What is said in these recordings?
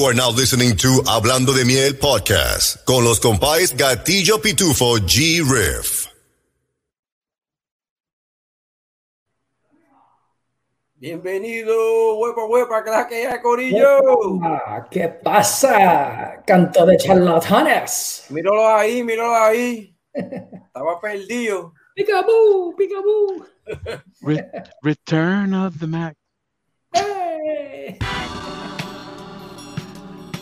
You are now listening to Hablando de Miel podcast con los compais Gatillo Pitufo G Riff. Bienvenido, huepa, huepa, que la que hay, Corillo. Ah, ¿Qué pasa? Canto de charlatanes. Míralo ahí, míralo ahí. Estaba perdido. Picaboo, picaboo. Re- Return of the Mac. Hey.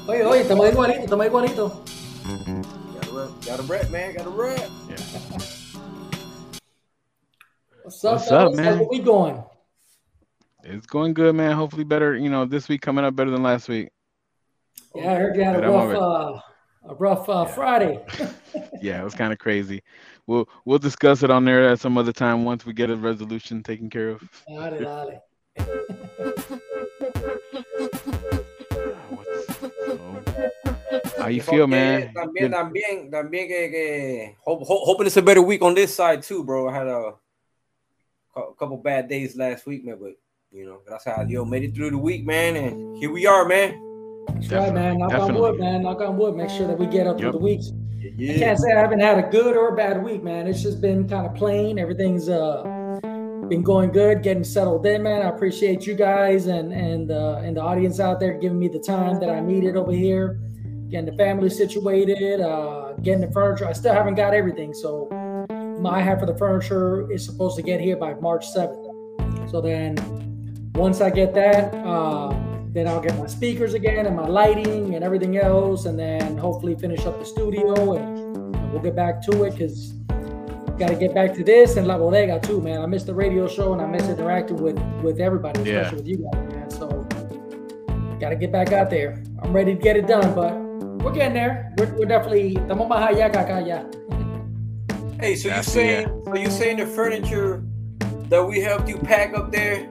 Oye, oye, estamos igualitos, estamos igualitos. Got a rep, got a rep, man, got a rep. What's up, What's up, fellas? man? How we going? It's going good, man. Hopefully better, you know, this week coming up better than last week. Yeah, I heard you had a Good, I'm rough, over uh, a rough uh, Friday. Yeah, it was kind of crazy. We'll we'll discuss it on there at some other time once we get a resolution taken care of. Dale, dale. how you feel, man? También, también, también que, que hope, hope, hoping it's a better week on this side too, bro. I had a, cou- couple bad days last week, man, but you know, gracias a Dios, made it through the week, man, and here we are, man. That's right, man. Knock on wood, man. Knock on wood. Make sure that we get up through Yep. the weeks. I can't say I haven't had a good or a bad week, man. It's just been kind of plain. Everything's uh been going good, getting settled in, man. I appreciate you guys and and uh, and the audience out there giving me the time that I needed over here, getting the family situated, uh, getting the furniture. I still haven't got everything, so my half of the furniture is supposed to get here by March seventh. So then, once I get that, uh, then I'll get my speakers again and my lighting and everything else, and then hopefully finish up the studio and we'll get back to it because got to get back to this and La Bodega too, man. I miss the radio show and I miss interacting with with everybody, especially Yeah. with you guys, man. So got to get back out there. I'm ready to get it done, but we're getting there. We're, we're definitely estamos más allá que acá. Hey, so you That's- saying, so you saying the furniture that we helped you pack up there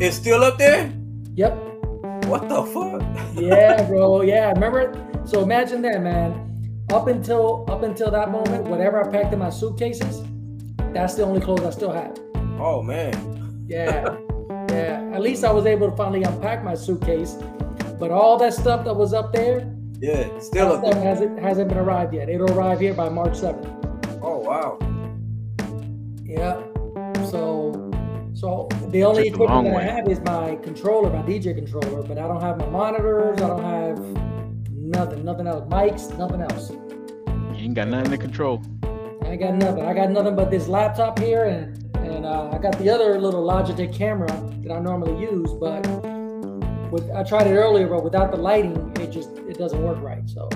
is still up there? Yep. What the fuck? Yeah, bro. Yeah, remember? So imagine that, man. Up until up until that moment, whatever I packed in my suitcases, that's the only clothes I still have. Oh man. Yeah, yeah. At least I was able to finally unpack my suitcase. But all that stuff that was up there, Yeah, still that up stuff there. hasn't hasn't been arrived yet. It'll arrive here by March seventh. Oh wow. Yeah. So, so the only Took equipment that I have is my controller, my DJ controller. But I don't have my monitors. I don't have nothing, nothing else. Mics, nothing else. You ain't got nothing to control. I ain't got nothing. I got nothing but this laptop here, and and uh, I got the other little Logitech camera that I normally use. But with I tried it earlier, but without the lighting, it just it doesn't work right. So,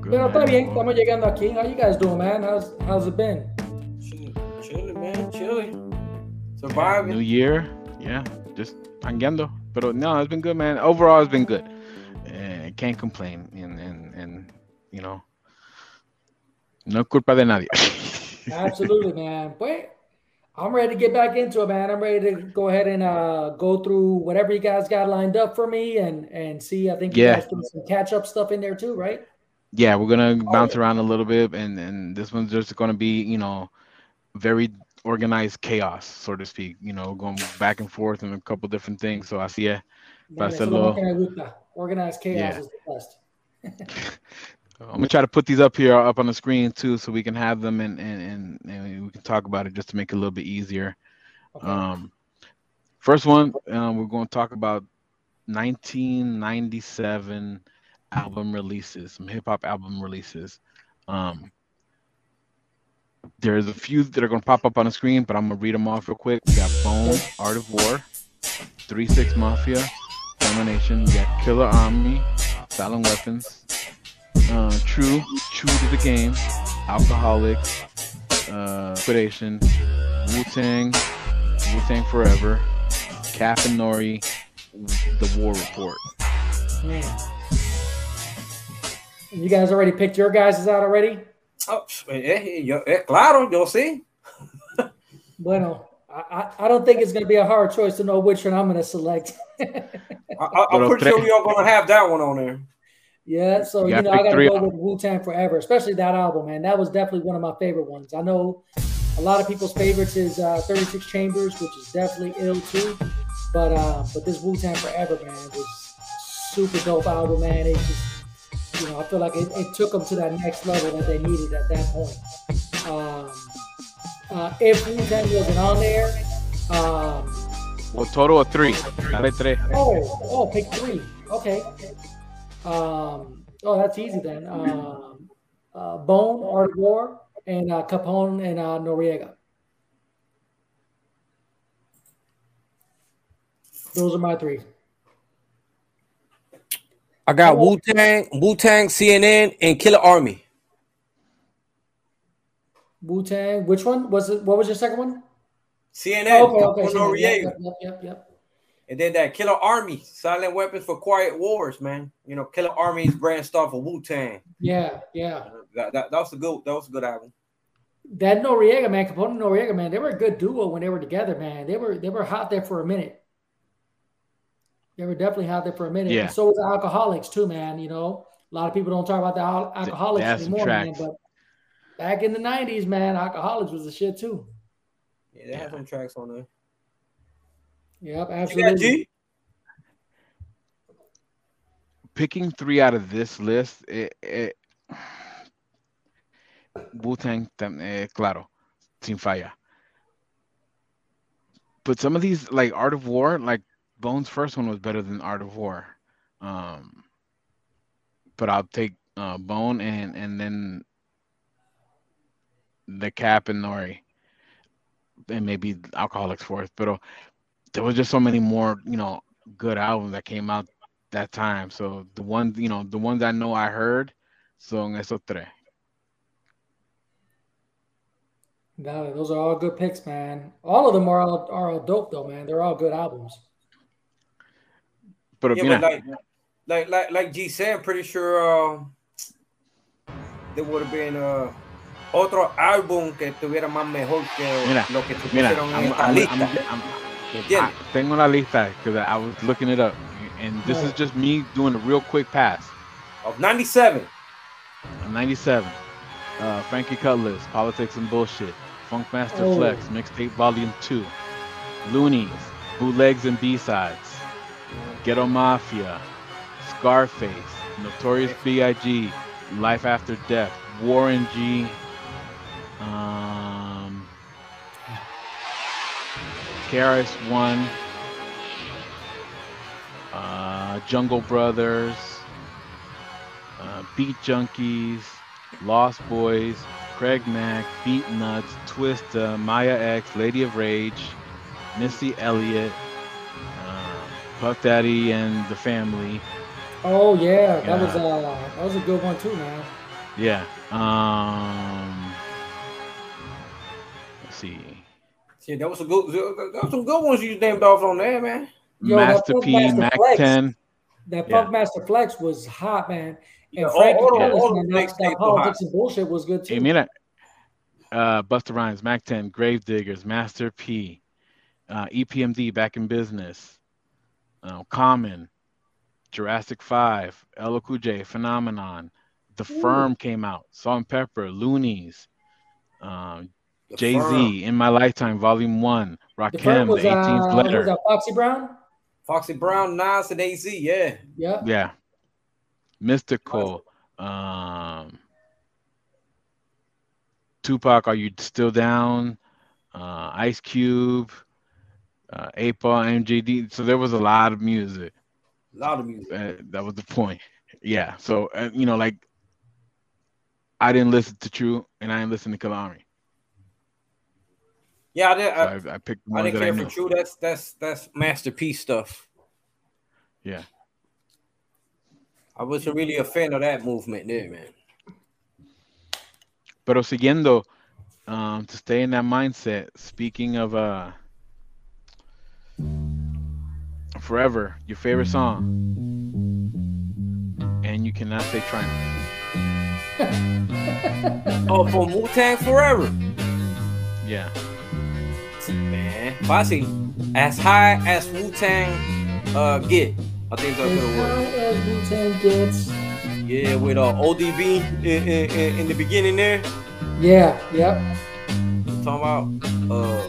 Good, pero está man. bien. Estamos llegando aquí. How you guys doing, man? How's how's it been? Chilling, chilling, man, chilling. Surviving. New year, yeah, just hangueando. But no, it's been good, man. Overall, it's been good. Uh, can't complain, and and and you know, no culpa de nadie. Absolutely, man. But I'm ready to get back into it, man. I'm ready to go ahead and uh, go through whatever you guys got lined up for me, and and see. I think you Yeah. guys threw some catch up stuff in there too, right? yeah, we're gonna bounce yeah. around a little bit, and and this one's just gonna be, you know, very organized chaos, so to speak. You know, going back and forth and a couple different things. So I see it. Dale, Pásalo. eso es lo más que me gusta. Organized chaos Yeah. is the best. I'm gonna try to put these up here up on the screen too, so we can have them and and and, and we can talk about it just to make it a little bit easier. Okay. Um, first one, um, we're going to talk about 1997 album releases, some hip hop album releases. Um, there's a few that are going to pop up on the screen, but I'm going to read them off real quick. We got Bone, Art of War, 3 6 Mafia, Domination. We got Killer Army, Silent Weapons, uh, True, True to the Game, Alcoholics, uh, Liquidation, Wu Tang, Wu Tang Forever, Cap and Nori, The War Report. Man. You guys already picked your guys out already? Oh, eh, eh, yo- eh, claro, yo sí. Bueno, I, I, I don't think it's going to be a hard choice to know which one I'm going to select. I, I, I'm pretty sure we all gonna have that one on there. Yeah, so You you, know I gotta go with Wu Tang Forever, especially that album, man. That was definitely one of my favorite ones. I know a lot of people's favorites is uh, 36 Chambers, which is definitely ill too. But uh, but this Wu Tang Forever, man, was super dope album, man. It just, you know, I feel like it, it took them to that next level that they needed at that point. Um, uh, if Wu Tang wasn't on there, um, Well, total of three. Dale oh, oh, pick three. Okay. Um, oh, that's easy then. Um, uh, Bone, Art of War, and uh, Capone and uh, Noreaga. Those are my three. I got. Wu Tang, Wu Tang, CNN, and Killer Army. Wu Tang. Which one was it? What was your second one? CNN, Oh, okay, okay. Capone Noreaga. Yep, yep, yep, yep. And then that Killer Army, Silent Weapons for Quiet Wars, man. You know, Killer Army's branched off of Wu Tang. Yeah, yeah. Uh, that, that, that was a good that was a good album. That Noreaga man, Capone and Noreaga man, they were a good duo when they were together, man. They were they were hot there for a minute. They were definitely hot there for a minute. Yeah. And so was the alcoholics too, man. You know, a lot of people don't talk about the al- alcoholics they anymore, man. But back in the '90s, man, alcoholics was the shit too. Yeah, they had some tracks on there. Yep, absolutely. G? Picking three out of this list, it, it, Wu Tang, eh, claro, sin falla. But some of these, like Art of War, like Bones' first one was better than Art of War. Um, but I'll take uh, Bone and and then the Cap and Nori, and maybe Alcoholics fourth. But uh, there was just so many more, you know, good albums that came out that time. So the ones, you know, the ones I know I heard son esos tres. No, those are all good picks, man. All of them are all, are all dope though, man. They're all good albums. Pero Yeah, but like, like, like, like G said, I'm pretty sure um, there would have been uh, otro álbum que estuviera más mejor que Mira, lo que te mira, en I'm, esta I'm, lista. I'm, I'm, ¿Me entiendes? I, tengo la lista because I was looking it up, and this is just me doing a real quick pass. Of 97. 97. Uh, Frankie Cutlass, Politics and Bullshit. Funk Master Oh. Flex, Mixtape Volume 2. Luniz, Bootlegs and B-Sides. Ghetto Mafia. Scarface. Notorious B.I.G. Life After Death. Warren G. Um, KRS-One. Uh, Jungle Brothers. Uh, Beat Junkies. Lost Boyz, Craig Mack, Beatnuts, Twista, Mia X, Lady of Rage, Missy Elliott, uh, Puff Daddy and the Family. Oh yeah, that was uh that was a good one too, man. Yeah. Um, let's see. Yeah, that was a good. That was some good ones you named off on there, man. Yo, that Master P, Master Mac Flex. 10. That Yeah. Master Flex was hot, man. Yeah, And all- Frankie all- Cutlass, all man, the that, mixtapes that were politics and bullshit was good too. Hey, mira. Uh, Busta Rhymes, Mac 10, Gravediggaz, Master P, uh, EPMD, Back in Business, uh, Common, Jurassic 5, LL Cool J, Phenomenon, The Firm came out, Salt and Pepa, Luniz, um, The Jay Firm, Z, In My Lifetime, Volume 1, the first Rakim, was The uh, 18th was Letter. that Foxy Brown? Foxy Brown, Nas, and AZ. Yeah. Yeah. Yeah. Mystikal. Um, Tupac, Are You Still Down? Uh, Ice Cube, uh, Apa, MJD. So there was a lot of music. A lot of music. Uh, that was the point. Yeah. So, uh, you know, like, I didn't listen to True and I didn't listen to Kalami. Yeah, I did. So I, I, I picked I didn't I care knew. for True. That's that's that's masterpiece stuff. Yeah. I wasn't really a fan of that movement there, man. Pero siguiendo, um, to stay in that mindset, speaking of uh, Forever, your favorite song, and you cannot say Triumph. Oh, for Wu Tang Forever, Yeah, man. Fácil. As high as Wu Tang uh get. I think that's it was. high as Wu-Tang gets. Yeah, with uh, ODB in, in, in, the beginning there. Yeah, yep. Talking about uh,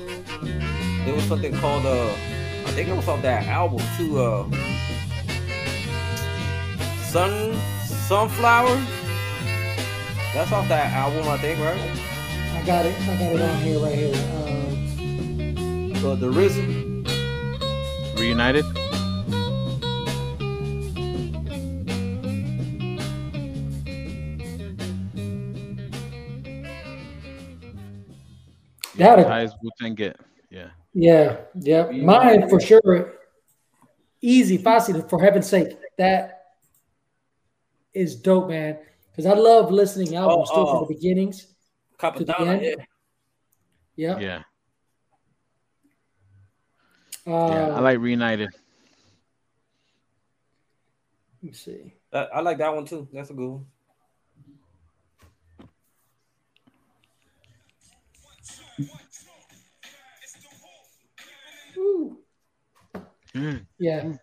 there was something called uh, I think it was off that album too. Uh, Sun Sunflower. That's off that album, I think, right? I got it. I got it on here right here. Um, So the Risen. Reunited. that Highest Wu Tang get. Yeah. Yeah, yeah. Mine for sure. Easy, fácil, for heaven's sake. That is dope, man. Because I love listening albums Oh, still oh. from the beginnings. To the end? yeah. Yeah. Yeah. Uh, Yeah. I like Reunited. Let me see. I, I like that one too. That's a good one. Woo. Mm. Yeah.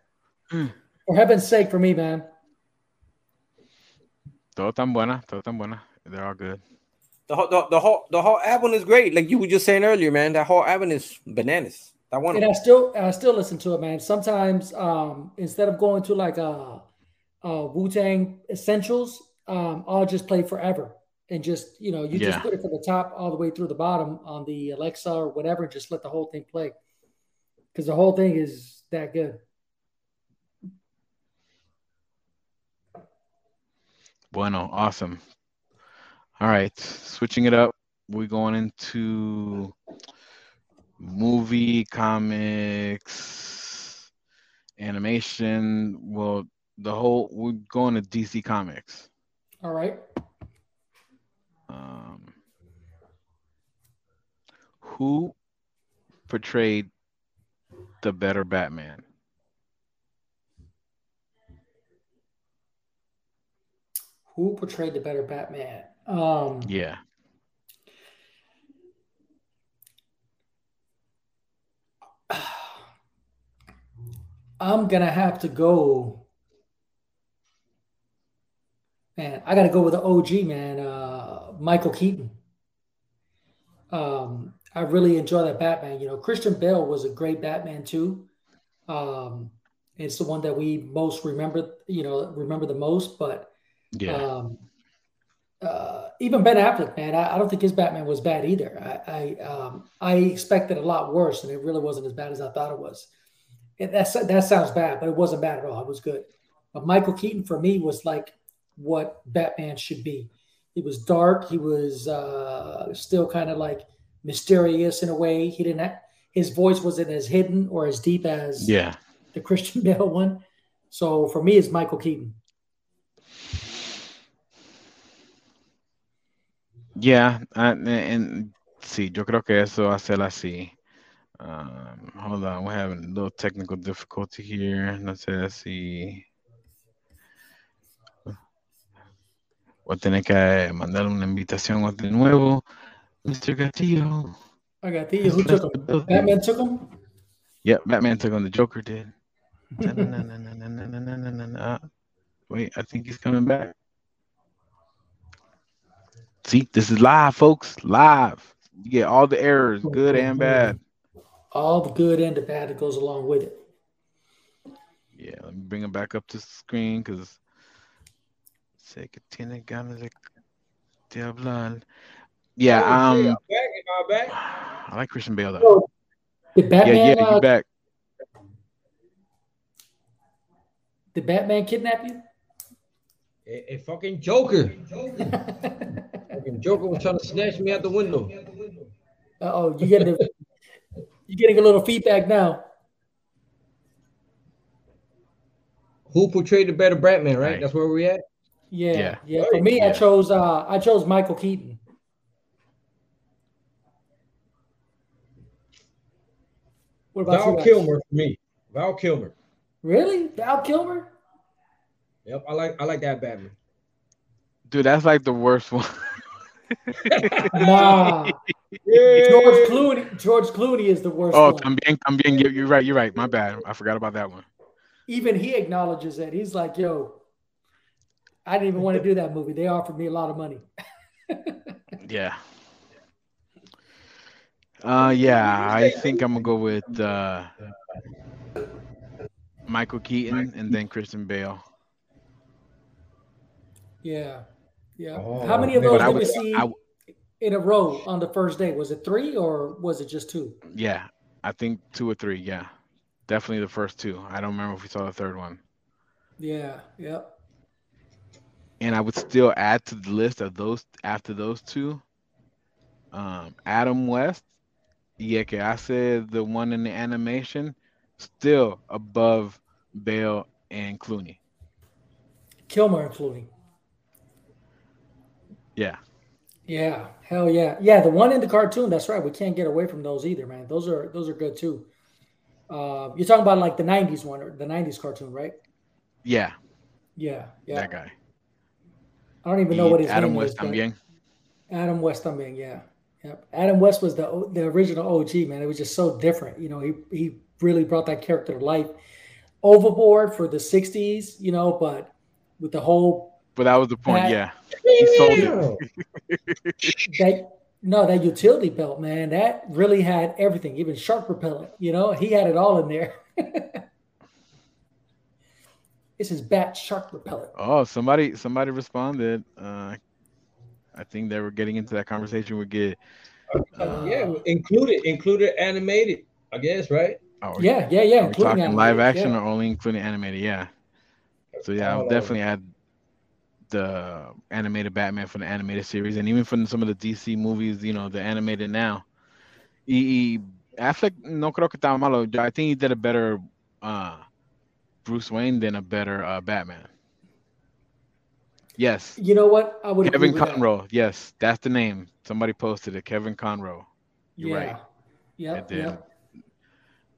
Mm. For heaven's sake, for me, man. Todo tan buena. Todo tan buena. They're all good. The whole, the, the whole the whole album is great. Like you were just saying earlier, man. That whole album is bananas. That one. And I still, I still listen to it, man. Sometimes, um, instead of going to like a, a Wu Tang Essentials, um, I'll just play forever and just, you know, you Yeah. just put it from the top all the way through the bottom on the Alexa or whatever, and just let the whole thing play because the whole thing is that good. Bueno, awesome. All right, switching it up. We're going into movie, comics, animation. Well, the whole we're going to DC Comics. All right. Um, who portrayed the better Batman? Who portrayed the better Batman? Um, Yeah. I'm gonna have to go. Man, I gotta go with the OG man, uh, Michael Keaton. Um, I really enjoy that Batman. You know, Christian Bale was a great Batman too. Um, it's the one that we most remember. You know, remember the most. But Yeah. um, uh, even Ben Affleck, man, I, I don't think his Batman was bad either. I I, um, I expected a lot worse, and it really wasn't as bad as I thought it was. It, that's that sounds bad, but it wasn't bad at all. It was good. But Michael Keaton for me was like what Batman should be. He was dark. He was uh, still kind of like mysterious in a way. He didn't. Have, his voice wasn't as hidden or as deep as Yeah. the Christian Bale one. So for me, it's Michael Keaton. Yeah, and, and sí, yo creo que eso ser así. Um, hold on, we're having a little technical difficulty here. Let's, let's see. Voy a tener que eh, mandar una invitación de nuevo. Mr. Gatillo. I got you. Who took him? Batman took him? Yeah, Batman took on The Joker did. Wait, I think he's coming back. See, this is live, folks. Live. You get all the errors, good and bad. All the good and the bad that goes along with it. Yeah, let me bring him back up to the screen because sé que tiene ganas de, de hablar. Yeah, um, I'm back. I back? I like Christian Bale though. So, did Yeah, Batman? yeah, uh, you back. did Batman kidnap you? A, a fucking Joker. fucking Joker was trying to snatch me out the window. Uh oh, you getting a, you getting a little feedback now. Who portrayed the better Batman, right? Right. That's where we're at. Yeah, Yeah. yeah. For me, I chose uh I chose Michael Keaton. What about Val you? Kilmer for me. Val Kilmer. Really, Val Kilmer? Yep, I like I like that Batman. Dude, that's like the worst one. Nah, Yeah. George Clooney. George Clooney is the worst oh, one. también, también. You're, you're right. You're right. My bad. I forgot about that one. Even he acknowledges that. He's like, "Yo, I didn't even want to do that movie. They offered me a lot of money." Yeah. Uh, yeah, I think I'm gonna go with uh, Michael Keaton and then Christian Bale. Yeah, yeah. Oh, How many of those But did we would- see I w- in a row on the first day? Was it three or was it just two? Yeah, I think two or three. Yeah, definitely the first two. I don't remember if we saw the third one. Yeah, yep. And I would still add to the list of those after those two. Um, Adam West, yeah, que hace the one in the animation, still above Bale and Clooney. Kilmer including. Yeah, Yeah, hell yeah, yeah. The one in the cartoon. That's right. We can't get away from those either, man. Those are those are good too. Uh, you're talking about like the '90s one or the '90s cartoon, right? yeah, Yeah, yeah. that guy. I don't even know Y what his Adam name West is. también. Adam West, mean, yeah, yep. Adam West was the the original OG man. It was just so different. You know, he he really brought that character to life. Overboard for the '60s, you know, but with the whole But that was the point. That- Yeah, he sold it. That no that utility belt, man, that really had everything, even shark repellent. You know, he had it all in there. this is bat shark repellent. Oh, somebody somebody responded. Uh, I think they were getting into that conversation with Gid. Uh, yeah, included, included animated, I guess, right? Oh, Yeah, yeah, yeah. Are we including talking live action yeah. or only including animated? Yeah. So yeah, I'll definitely add the animated Batman from the animated series, and even from some of the DC movies. You know, the animated now. Y, y Affleck no creo que estaba malo. I think he did a better uh, Bruce Wayne than a better uh, Batman. Yes, You know what? I would Kevin with that. Yes, that's the name. Somebody posted it. Kevin Conroy. You're yeah. right. Yeah, yeah.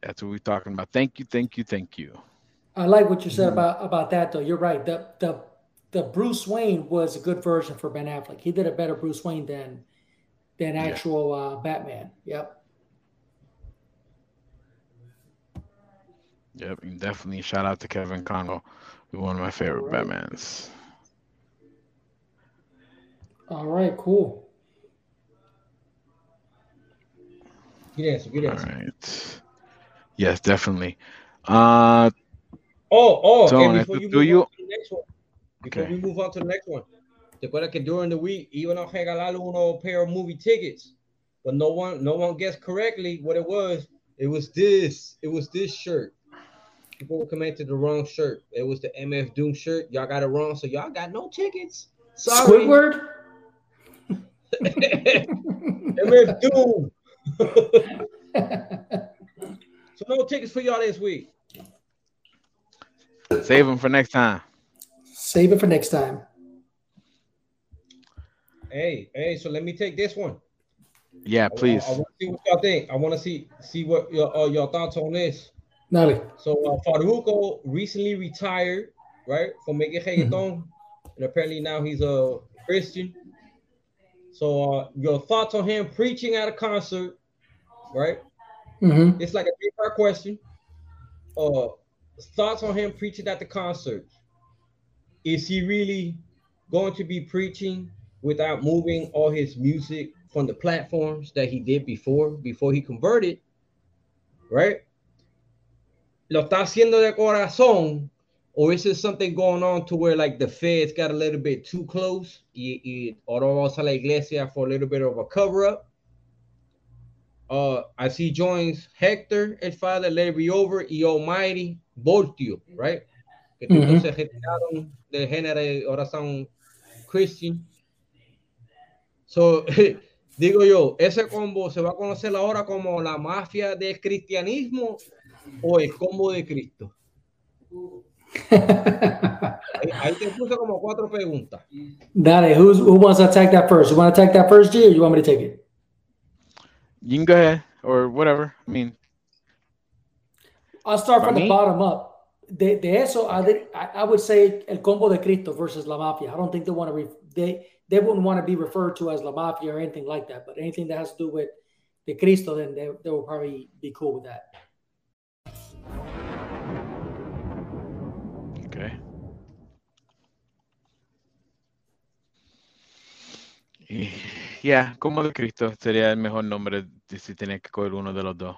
That's what we're talking about. Thank you, thank you, thank you. I like what you said Mhm. about about that though. You're right. The the the Bruce Wayne was a good version for Ben Affleck. He did a better Bruce Wayne than than Yeah. actual uh, Batman. Yep. Yep, and definitely shout out to Kevin Conroy, who's one of my favorite Alright. Batmans. All right. Cool. Good answer, good answer. right. Yes, definitely. Uh, Oh, oh, So, and before you do you- on to the next one, before Okay. we move on to the next one, ¿te acuerdas que during the week even iban a regalarle uno pair of movie tickets, but no one, no one guessed correctly what it was. It was this. It was this shirt. People commented the wrong shirt. It was the MF Doom shirt. Y'all got it wrong, so y'all got no tickets. Sorry. Squidward. MF Doom. so no tickets for y'all this week. save them for next time. Save it for next time. Hey, hey, so let me take this one. Yeah, I- please. I, want to see what y'all think. I want to see see what your uh, your thoughts on this. Nali. So uh, Farruko recently retired, right, from making reggaeton, and apparently now he's a Christian. So uh, your thoughts on him preaching at a concert, right? Mm-hmm. It's like a three-part question. Uh, thoughts on him preaching at the concert. Is he really going to be preaching without moving all his music from the platforms that he did before, before he converted? Right? Lo está haciendo de corazón, or is there something going on to where like the feds got a little bit too close? Y, y a la iglesia for a little bit of a cover-up. Uh, I see joins Hector, el father, Be Over, y Almighty, Voltio, right? Que todos se retiraron del género y ahora son Christian. So, digo yo, ese combo se va a conocer ahora como la mafia del cristianismo o el combo de Cristo. Ahí, ahí te puse como cuatro preguntas. Dale, who's who wants to attack that first? You want to attack that first, G, or you want me to take it? You can go ahead or whatever. I mean, I'll start from the bottom up. De, de eso, I, did- I I would say El Combo de Cristo versus La Mafia. I don't think they want to re, they they wouldn't want to be referred to as La Mafia or anything like that. But anything that has to do with the Cristo, then they, they will probably be cool with that. okay. Y- Yeah, como de Cristo sería el mejor nombre de si tenía que coger uno de los dos.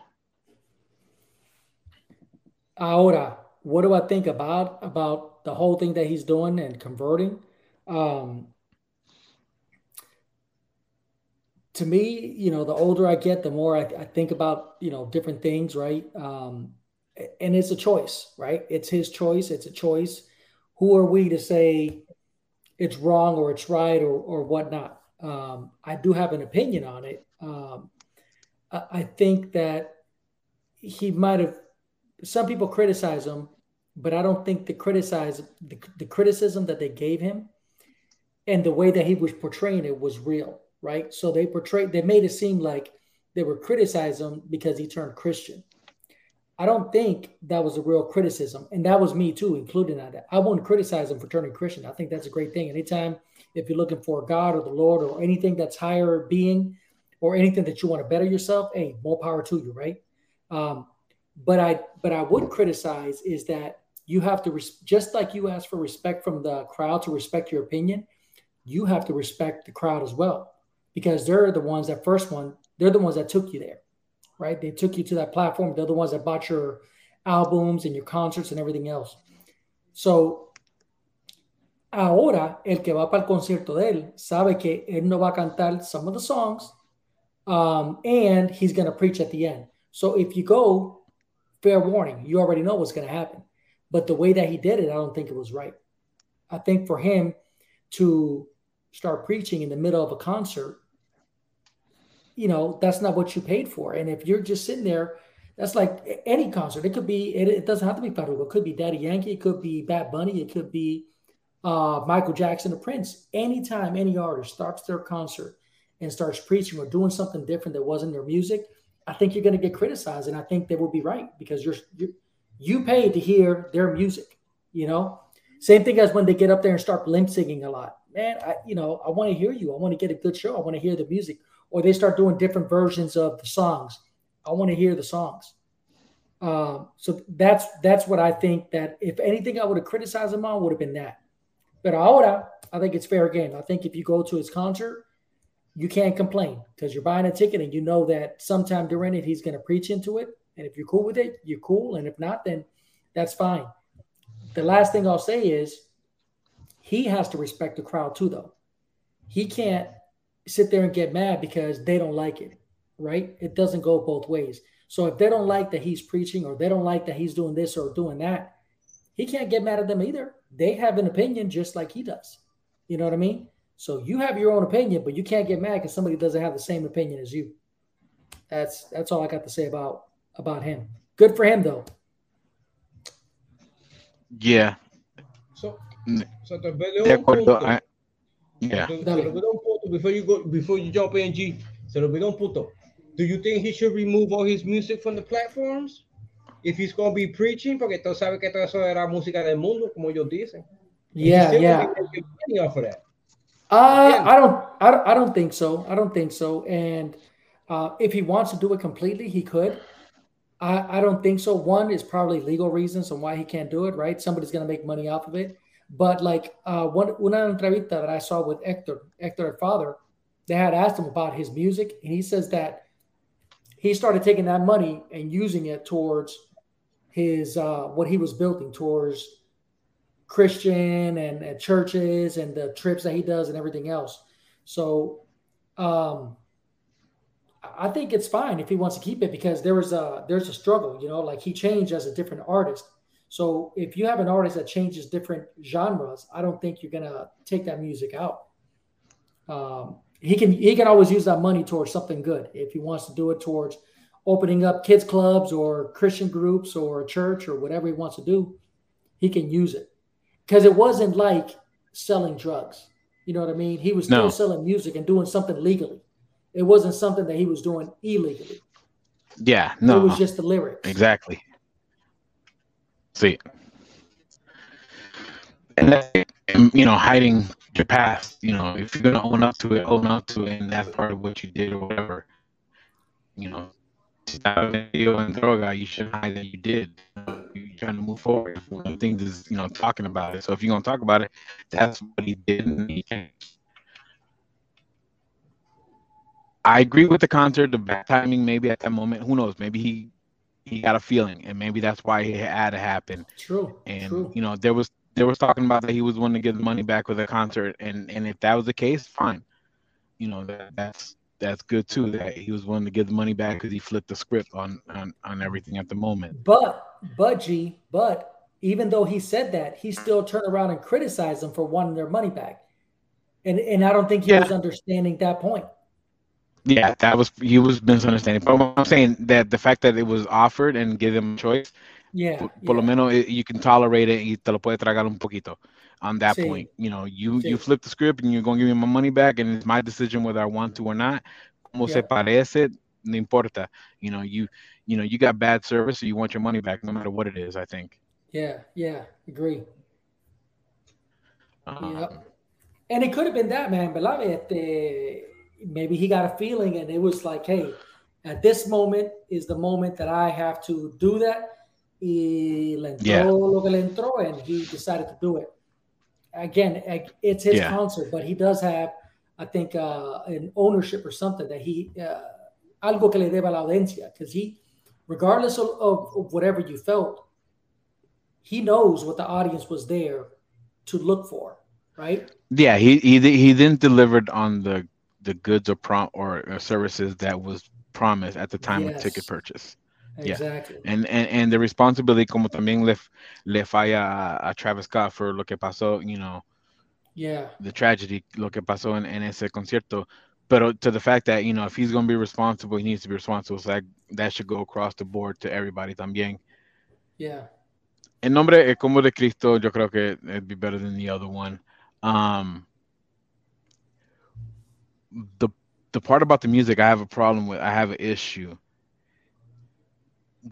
Ahora, what do I think about about the whole thing that he's doing and converting? Um, to me, you know, the older I get, the more I, I think about, you know, different things, right? Um, and it's a choice, right? It's his choice. It's a choice. Who are we to say it's wrong or it's right or, or whatnot? Um, I do have an opinion on it. Um, I, I think that he might have, some people criticize him, but I don't think the criticize the, the criticism that they gave him and the way that he was portraying it was real, right? So they portrayed, they made it seem like they were criticizing him because he turned Christian. I don't think that was a real criticism. And that was me too, including that. I wouldn't criticize him for turning Christian. I think that's a great thing. Anytime, if you're looking for God or the Lord or anything that's higher being or anything that you want to better yourself, hey, more power to you, right? Um, but I, but I would criticize is that you have to, res- just like you ask for respect from the crowd to respect your opinion, you have to respect the crowd as well because they're the ones that first one, they're the ones that took you there right? They took you to that platform. They're the ones that bought your albums and your concerts and everything else. So, ahora el que va para el concierto de él sabe que él no va a cantar some of the songs um, and he's going to preach at the end. So, if you go, fair warning, you already know what's going to happen. But the way that he did it, I don't think it was right. I think for him to start preaching in the middle of a concert you know, that's not what you paid for. And if you're just sitting there, that's like any concert. It could be, it, it doesn't have to be Farruko. It could be Daddy Yankee. It could be Bad Bunny. It could be uh, Michael Jackson or Prince. Anytime any artist starts their concert and starts preaching or doing something different that wasn't their music, I think you're going to get criticized. And I think they will be right because you're, you you paid to hear their music, you know? Same thing as when they get up there and start lip singing a lot. Man, I, you know, I want to hear you. I want to get a good show. I want to hear the music or they start doing different versions of the songs. I want to hear the songs. Um, so that's that's what I think that if anything I would have criticized him on would have been that. But ahora, I think it's fair game. I think if you go to his concert, you can't complain because you're buying a ticket and you know that sometime during it he's going to preach into it. And if you're cool with it, you're cool. And if not, then that's fine. The last thing I'll say is he has to respect the crowd too, though. He can't sit there and get mad because they don't like it, right? It doesn't go both ways. So if they don't like that he's preaching or they don't like that he's doing this or doing that, he can't get mad at them either. They have an opinion just like he does. You know what I mean? So you have your own opinion, but you can't get mad because somebody doesn't have the same opinion as you. That's that's all I got to say about about him. Good for him though. Yeah. So, Mm. so te De acuerdo. I- yeah. Se, se Dale. le un punto before you go before you jump in, G. Se le olvidó un punto. Do you think he should remove all his music from the platforms? If he's going to be preaching, porque tú sabes que todo eso era música del mundo, como ellos dicen. And Yeah, yeah. gonna be making money off of that. Uh, I don't, I don't, I don't think so. I don't think so. And uh, if he wants to do it completely, he could. I, I don't think so. One is probably legal reasons on why he can't do it. Right? Somebody's going to make money off of it. But like uh, one una entrevista that I saw with Hector, Hector, her father, they had asked him about his music, and he says that he started taking that money and using it towards his uh, what he was building towards Christian and, and churches and the trips that he does and everything else. So um I think it's fine if he wants to keep it because there was a there's a struggle, you know, like he changed as a different artist. So if you have an artist that changes different genres, I don't think you're gonna take that music out. Um, he can he can always use that money towards something good if he wants to do it towards opening up kids clubs or Christian groups or a church or whatever he wants to do. He can use it because it wasn't like selling drugs. You know what I mean? He was still No. selling music and doing something legally. It wasn't something that he was doing illegally. Yeah. No. It was just the lyrics. Exactly. See. And that's, you know, hiding your past. You know, if you're gonna own up to it, own up to it, and that's part of what you did or whatever. You know, video and droga, you shouldn't hide that you did. You're trying to move forward. One of the things is, you know, talking about it. So if you're gonna talk about it, that's what he did, and he can't. I agree with the concert, the bad timing maybe at that moment. Who knows? Maybe he he got a feeling, and maybe that's why it had to happen. True. And True. you know, there was there was talking about that he was willing to give the money back with a concert, and and if that was the case, fine. You know that that's that's good too. That he was willing to give the money back because he flipped the script on, on on everything at the moment. But but G, but even though he said that, he still turned around and criticized them for wanting their money back, and and I don't think he Yeah. was understanding that point. Yeah, that was he was misunderstanding. But I'm saying that the fact that it was offered and give them a choice, Yeah, por, por lo menos eh, you can tolerate it y te lo puede tragar un poquito on that Sí. point. You know, you you flip the script and you're gonna give me my money back and it's my decision whether I want to or not. Como se parece, no importa. You know, you you know, you got bad service, so you want your money back no matter what it is, I think. yeah, yeah, agree. Um. And it could have been that man. Este, maybe he got a feeling and it was like, hey, at this moment is the moment that I have to do that. Y le entró Yeah. lo que le entró and he decided to do it. Again, it's his Yeah. concert, but he does have, I think, uh, an ownership or something that he, uh, algo que le deba la audiencia, because he, regardless of, of, of whatever you felt, he knows what the audience was there to look for, right? Yeah, he he he then delivered on the the goods or prom or uh, services that was promised at the time of ticket Yes. purchase. Yeah. Exactly. And, and and the responsibility como también le le falla a, a Travis Scott for lo que pasó, you know, Yeah. the tragedy, lo que pasó en, en ese concierto. But to the fact that, you know, if he's going to be responsible, he needs to be responsible. So that, that should go across the board to everybody también. Yeah. En nombre eh, como de Cristo, yo creo que it'd be better than the other one. Um, the the part about the music, I have a problem with. I have an issue.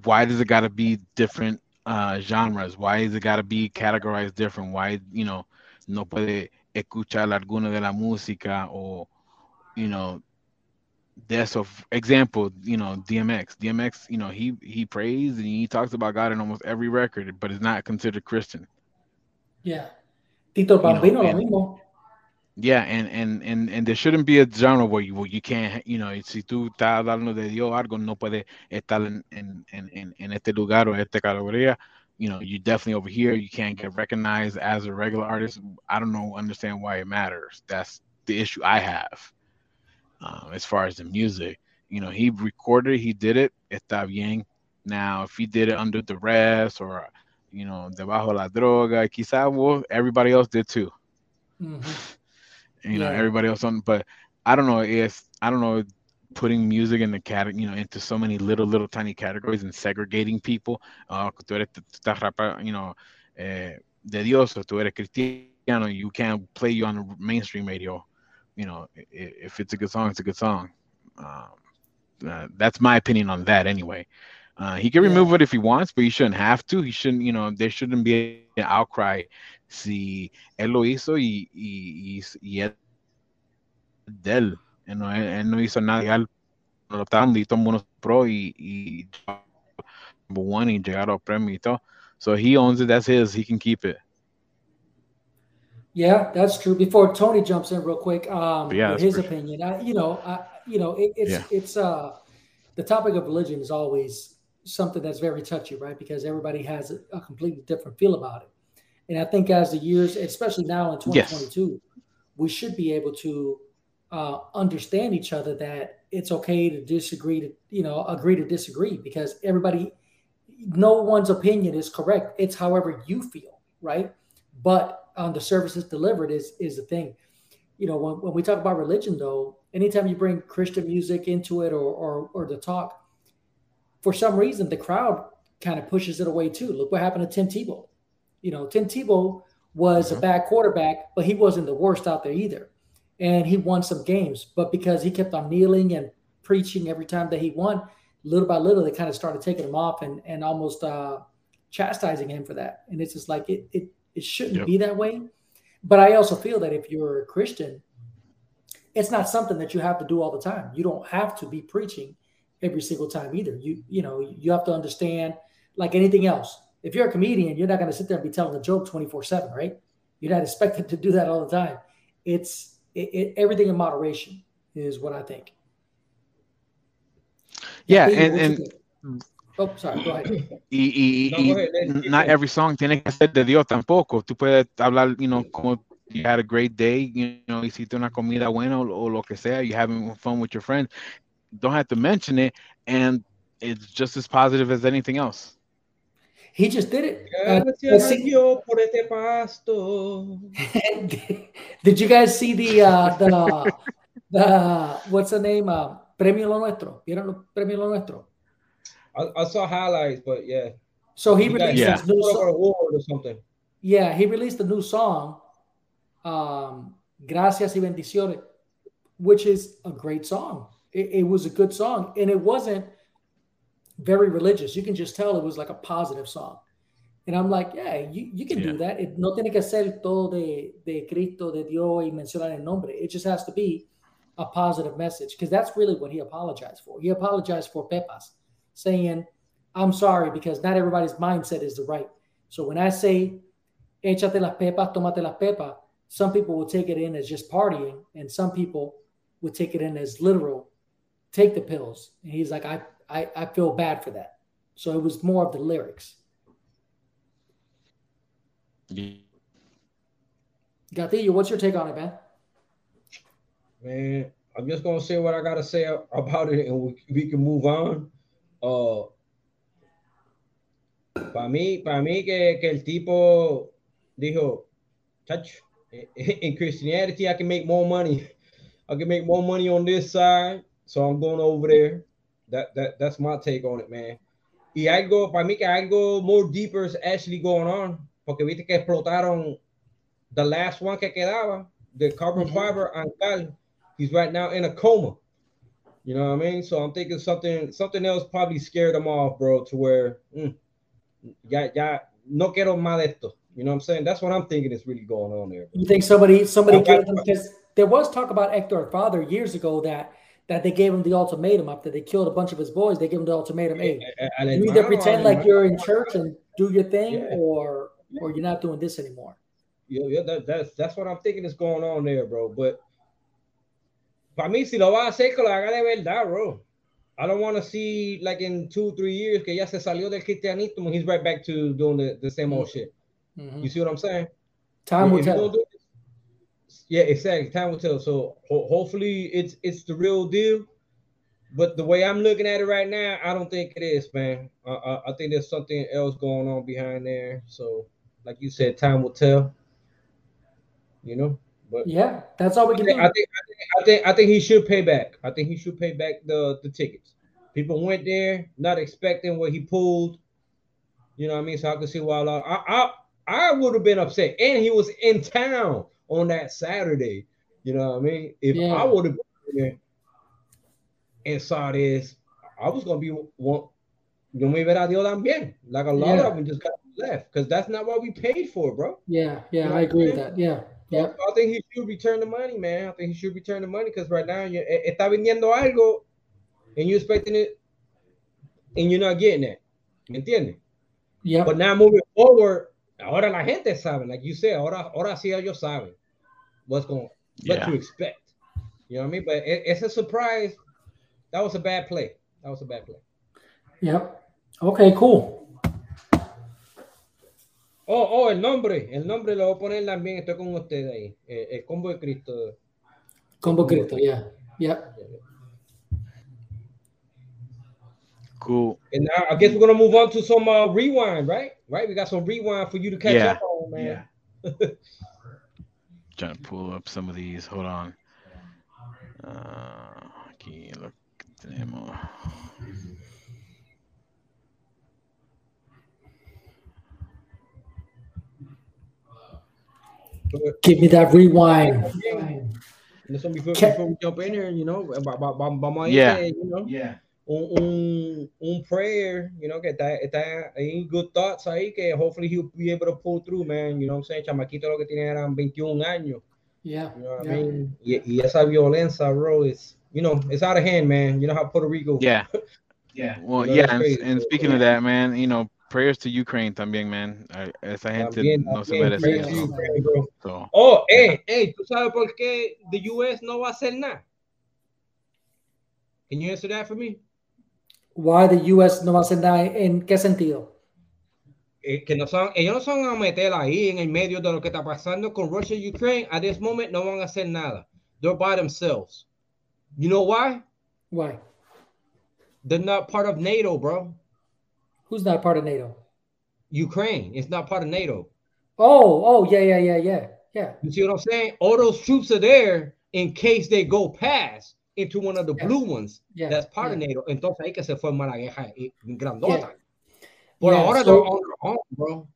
Why does it got to be different uh, genres? Why is it got to be categorized different? Why you know no puede escuchar alguna de la música or you know that's of example you know DMX DMX you know he he prays and he talks about God in almost every record but is not considered Christian Yeah. Tito know, Bambino, lo mismo. Yeah, and and and and there shouldn't be a genre where you where you can't, you know, si tú estás hablando de Dios algo no puede estar en en en en, este lugar o esta categoría. You know, you definitely over here. You can't get recognized as a regular artist. I don't know, understand why it matters. That's the issue I have. Um, as far as the music, you know, he recorded, he did it. Está bien. Now, if he did it under duress or, you know, debajo la droga, quizá well, everybody else did too Mhm. You know Yeah. everybody else on but i don't know if i don't know putting music in the category you know into so many little little tiny categories and segregating people uh tú eres, tú estás you know eh, de dios o tú eres cristiano you can't play you on the mainstream radio you know if it's a good song it's a good song um, uh, that's my opinion on that anyway uh, he can Yeah. remove it if he wants, but he shouldn't have to. He shouldn't, you know, there shouldn't be an outcry si él lo hizo y, y, y, y es de él. Él no, él no hizo nada ilegal. Lo estaban y el pro y, y one y llegaron al premio y todo. So he owns it. That's his. He can keep it. Yeah, that's true. Before Tony jumps in real quick, um, Yeah, with his opinion, I, you know, I, you know, it, it's Yeah. it's uh, the topic of religion is always something that's very touchy, right? Because everybody has a, a completely different feel about it, and I think as the years, especially now in Yes. 2022, we should be able to uh, understand each other that it's okay to disagree to you know agree to disagree because everybody no one's opinion is correct. It's however you feel right? But um, the services delivered is is the thing. You know when, when we talk about religion though anytime you bring christian music into it or or, or the talk for some reason the crowd kind of pushes it away too. Look what happened to tim tebow you know tim tebow was a Mhm. bad quarterback but he wasn't the worst out there either. And he won some games but because he kept on kneeling and preaching every time that he won little by little they kind of started taking him off and and almost uh chastising him for that. And it's just like it it, it shouldn't Yep. be that way. But i also feel that if you're a christian it's not something that you have to do all the time. You don't have to be preaching every single time either. You you know you have to understand like anything else if you're a comedian you're not going to sit there and be telling a joke 24 7 right you're not expected to do that all the time it's it, it, everything in moderation is what i think Yeah, Theo, and and? Oh, sorry. Go ahead. Y, y, No, y go ahead, not every song tiene que ser de Dios tampoco. Tú puedes hablar, you know, como you had a great day, you know, hiciste una comida buena o, o lo que sea, you're having fun with your friends. Don't have to mention it, and it's just as positive as anything else. He just did it. Uh, Gracias let's see- por este pasto. Did you guys see the uh, the the what's the name? Uh, Premio Lo Nuestro. ¿Vieron lo- Premio Lo Nuestro? I, I saw highlights, but yeah. So he You guys- released Yeah. his new song. award or something. Yeah, he released a new song, um, Gracias y Bendiciones, which is a great song. It, it was a good song, and it wasn't very religious. You can just tell it was like a positive song. And I'm like, yeah, you, you can do Yeah. that. It, no tiene que ser todo de, de Cristo, de Dios y mencionar el nombre. It just has to be a positive message because that's really what he apologized for. He apologized for Pepas, saying, I'm sorry because not everybody's mindset is the right. So when I say échate las pepas, tómate las pepas. Some people will take it in as just partying, and some people would take it in as literal, take the pills. And he's like, I, I, I feel bad for that. So it was more of the lyrics. Gatillo, what's your take on it, man? Man, I'm just gonna say what I gotta say about it, and we, we can move on. Uh, para mí, para mí que, que el tipo dijo, touch in Christianity, I can make more money. I can make more money on this side, so I'm going over there. That that that's my take on it, man. Y algo, para mí que algo more deeper is actually going on, porque viste que explotaron the last one que quedaba, the carbon Mhm. fiber Ancal. He's right now in a coma. You know what I mean? So I'm thinking something something else probably scared him off, bro, to where mm, ya ya no quiero más esto. You know what I'm saying? That's what I'm thinking is really going on there. You think somebody somebody because there was talk about Hector Father years ago that that they gave him the ultimatum after they killed a bunch of his boys. They gave him the ultimatum. Hey, you either pretend like you're in church and do your thing, Yeah. or or you're not doing this anymore. Yeah, yeah, that, that's that's what I'm thinking is going on there, bro. But para mí, si lo va a hacer, que lo haga de verdad, bro. I don't want to see like in two, three years que ya se salió del cristianismo and he's right back to doing the, the same old shit. Mhm. You see what I'm saying? Time will tell. Gonna do this- yeah, exactly. Time will tell. So ho- hopefully it's it's the real deal. But the way I'm looking at it right now, I don't think it is, man. I, I, I think there's something else going on behind there. So, like you said, time will tell. You know, but Yeah, that's all we I can think, do. I think I think I think he should pay back. I think he should pay back the the tickets. People went there not expecting what he pulled. You know what I mean? So I could see why a lot. I I, I would have been upset, and he was in town on that Saturday. You know what I mean? If Yeah. I would have been there and saw this, I was gonna be one. Yo me hubiera dio también. Like a lot Yeah. of them just got left because that's not what we paid for, bro. Yeah, yeah, You know I agree with that. Yeah, yeah, I think he should return the money, man. I think he should return the money because right now you está vendiendo algo and you're expecting it and you're not getting it. ¿Me entiendes? yeah. But now moving forward, ahora la gente sabe, like you said, ahora, ahora sí ellos saben what's going what Yeah. to expect. You know what I mean? But it, it's a surprise. That was a bad play. That was a bad play. Yep. Okay, cool. Oh, oh, el nombre, el nombre lo voy a poner también, estoy con ustedes ahí. Eh, el combo de Cristo. Combo Cristo. Yeah, yep. Cool. And now I guess we're gonna move on to some uh, rewind, right? Right, we got some rewind for you to catch Yeah. up on, man. Trying to pull up some of these. Hold on. Uh, aquí lo que tenemos. Give me that rewind. And so before, before we jump in here, you know, va- va- va- vamos a Yeah. irle, you know, Yeah. Un, un, un prayer, you know, que está, está ahí, good thoughts ahí, que hopefully he'll be able to pull through, man. You know what I'm saying? Chamaquito lo que tiene eran 21 años. Yeah, You know what I mean? Y, y esa violencia, bro, is, you know, it's out of hand, man. You know how Puerto Rico. Yeah. Yeah. Well, You know, yeah, and, and speaking of that, man, you know, prayers to Ukraine también, man. Esa gente También, no se merece eso. Ukraine, bro. So, Oh, hey, eh, hey, eh, ¿tú sabes por qué the US no va a hacer nada? Can you answer that for me? Why the US no va a hacer nada? ¿En qué sentido? Eh, que no son, ellos no son a meter ahí en el medio de lo que está pasando con Russia y Ukraine. At this moment, no van a hacer nada. They're by themselves. You know why? Why? They're not part of NATO, bro. Who's not part of NATO? Ukraine It's not part of NATO. Oh, oh, yeah, yeah, yeah, yeah, yeah. You see what I'm saying? All those troops are there in case they go past into one of the Yeah. blue ones. Yeah, That's part of yeah. NATO. Entonces hay que se forma la eh, grandota. Por ahora so- they're on their own, bro.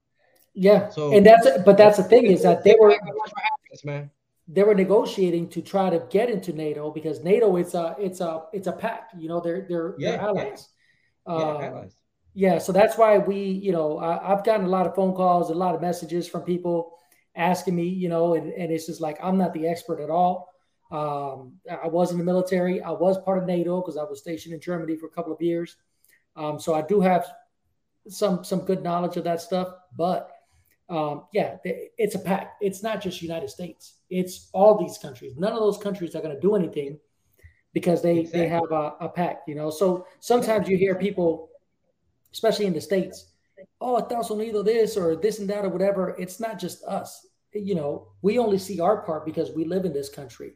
Yeah, So- and that's but that's the thing is that they were happens, man. they were negotiating to try to get into NATO because NATO it's a it's a it's a pact. You know, they're they're, they're allies. Yeah, Um, allies. yeah, so that's why we, you know, I, I've gotten a lot of phone calls, a lot of messages from people asking me, you know, and, and it's just like I'm not the expert at all. Um, I was in the military. I was part of NATO because I was stationed in Germany for a couple of years. Um, so I do have some some good knowledge of that stuff. But um, yeah, it's a pact. It's not just United States. It's all these countries. None of those countries are going to do anything because they they have a, a pact. You know, so sometimes you hear people, especially in the states, oh, Estados Unidos this or this and that or whatever. It's not just us. You know, we only see our part because we live in this country.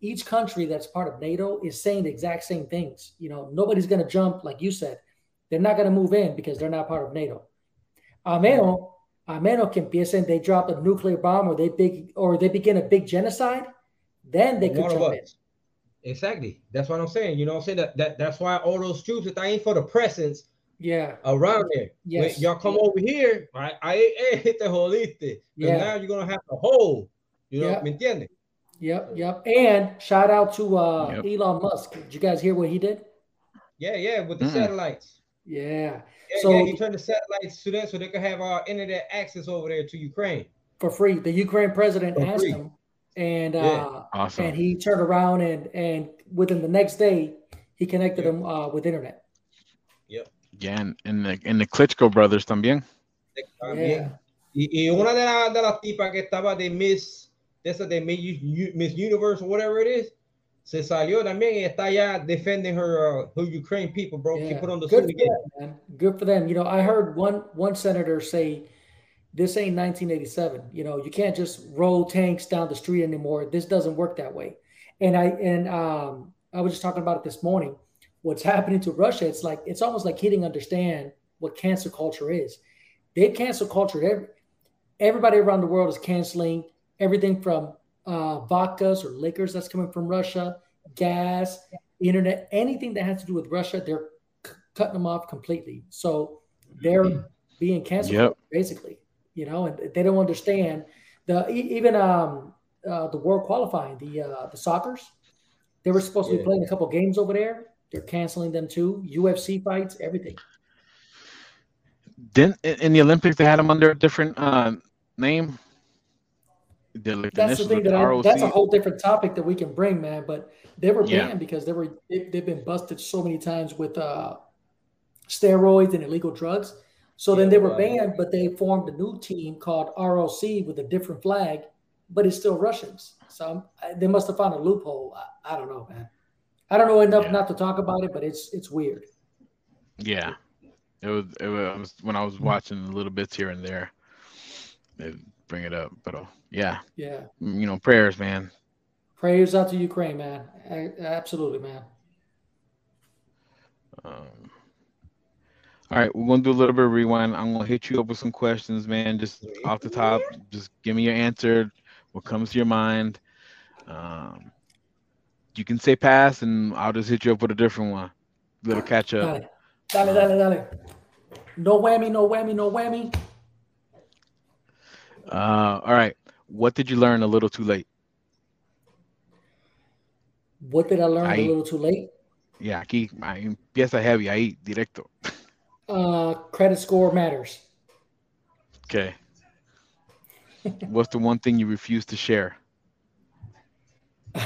Each country that's part of NATO is saying the exact same things. You know, nobody's going to jump like you said. They're not going to move in because they're not part of NATO. A menos, a menos que empiecen, they drop a nuclear bomb or they big or they begin a big genocide, then they could jump in. Exactly. That's what I'm saying. You know what I'm saying? That, that that's why all those troops if I ain't for the presence Yeah, around there. Yes. When y'all come over here, I, I eh, te jodiste. 'Cause Yeah. now you're gonna have to hold. You know, Yeah. ¿me entiendes? Yep, yep. And shout out to uh, Yep. Elon Musk. Did you guys hear what he did? Yeah, yeah, with the Mm-mm. satellites. Yeah, Yeah, So- yeah, he turned the satellites to them so they could have uh, internet access over there to Ukraine. for free. The Ukraine president For asked free. him, and uh, Awesome. and he turned around and and within the next day he connected Yeah. him uh, with internet. Yep. Yeah, and, and the and the Klitschko brothers también. También. Y, y una de, la- de las tipas que estaba de Miss, de esa de Miss, Universe or whatever it is, se salió también y está ya defending her, uh, her Ukraine people, bro. She put on the Good suit for again. them, man. Good for them. You know, I heard one one senator say, "This ain't 1987. You know, you can't just roll tanks down the street anymore. This doesn't work that way." And I and um, I was just talking about it this morning. What's happening to Russia? It's like it's almost like he didn't understand what cancel culture is. They cancel culture. Every, everybody around the world is canceling everything from uh, vodkas or liquors that's coming from Russia, gas, internet, anything that has to do with Russia. They're c- cutting them off completely. So they're being canceled, Yep. basically. You know, and they don't understand the even um, uh, the world qualifying the uh, the soccer's. They were supposed to be playing a couple games over there. They're canceling them too. UFC fights, everything. Didn't in in the Olympics they had them under a different uh, name? Like, That's the thing that I, that's a whole different topic that we can bring, man. But they were Yeah. banned because they were they, they've been busted so many times with uh, steroids and illegal drugs. So then they were right. banned, but they formed a new team called ROC with a different flag, but it's still Russians. So um, I- they must have found a loophole. I, I don't know, man. I don't know enough Yeah. not to talk about it, but it's it's weird. Yeah, it was, it was when I was watching little bits here and there. They bring it up, but uh, yeah, Yeah. you know, prayers, man. Prayers out to Ukraine, man. A- Absolutely, man. Um, all right, we're gonna do a little bit of rewind. I'm gonna hit you up with some questions, man. Just off the top, just give me your answer. What comes to your mind? Um, you can say pass, and I'll just hit you up with a different one. Little catch up. Dale, dale, dale, dale. No whammy, no whammy, no whammy. Uh, all right. What did you learn a little too late? What did I learn Ahí. a little too late? Yeah, aquí empieza heavy, ahí directo. Uh, credit score matters. Okay. What's the one thing you refuse to share?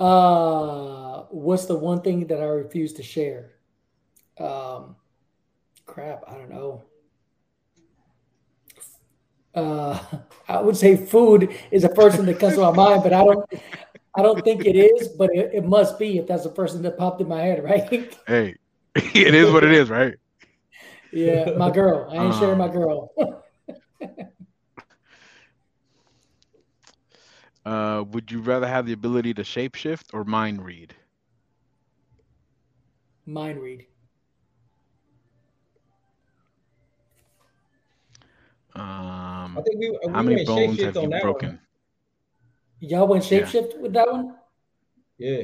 uh, what's the one thing that I refuse to share? Um, crap, I don't know. Uh, I would say food is the first thing that comes to my mind, but I don't. I don't think it is, but it, it must be if that's the person that popped in my head, right? Hey, it is what it is, right? yeah, my girl. I ain't Uh. sharing my girl. Uh, would you rather have the ability to shapeshift or mind read? Mind read. Um, I think we, we how many bones have on you that broken? One. Y'all went Yeah. shapeshift with that one? Yeah,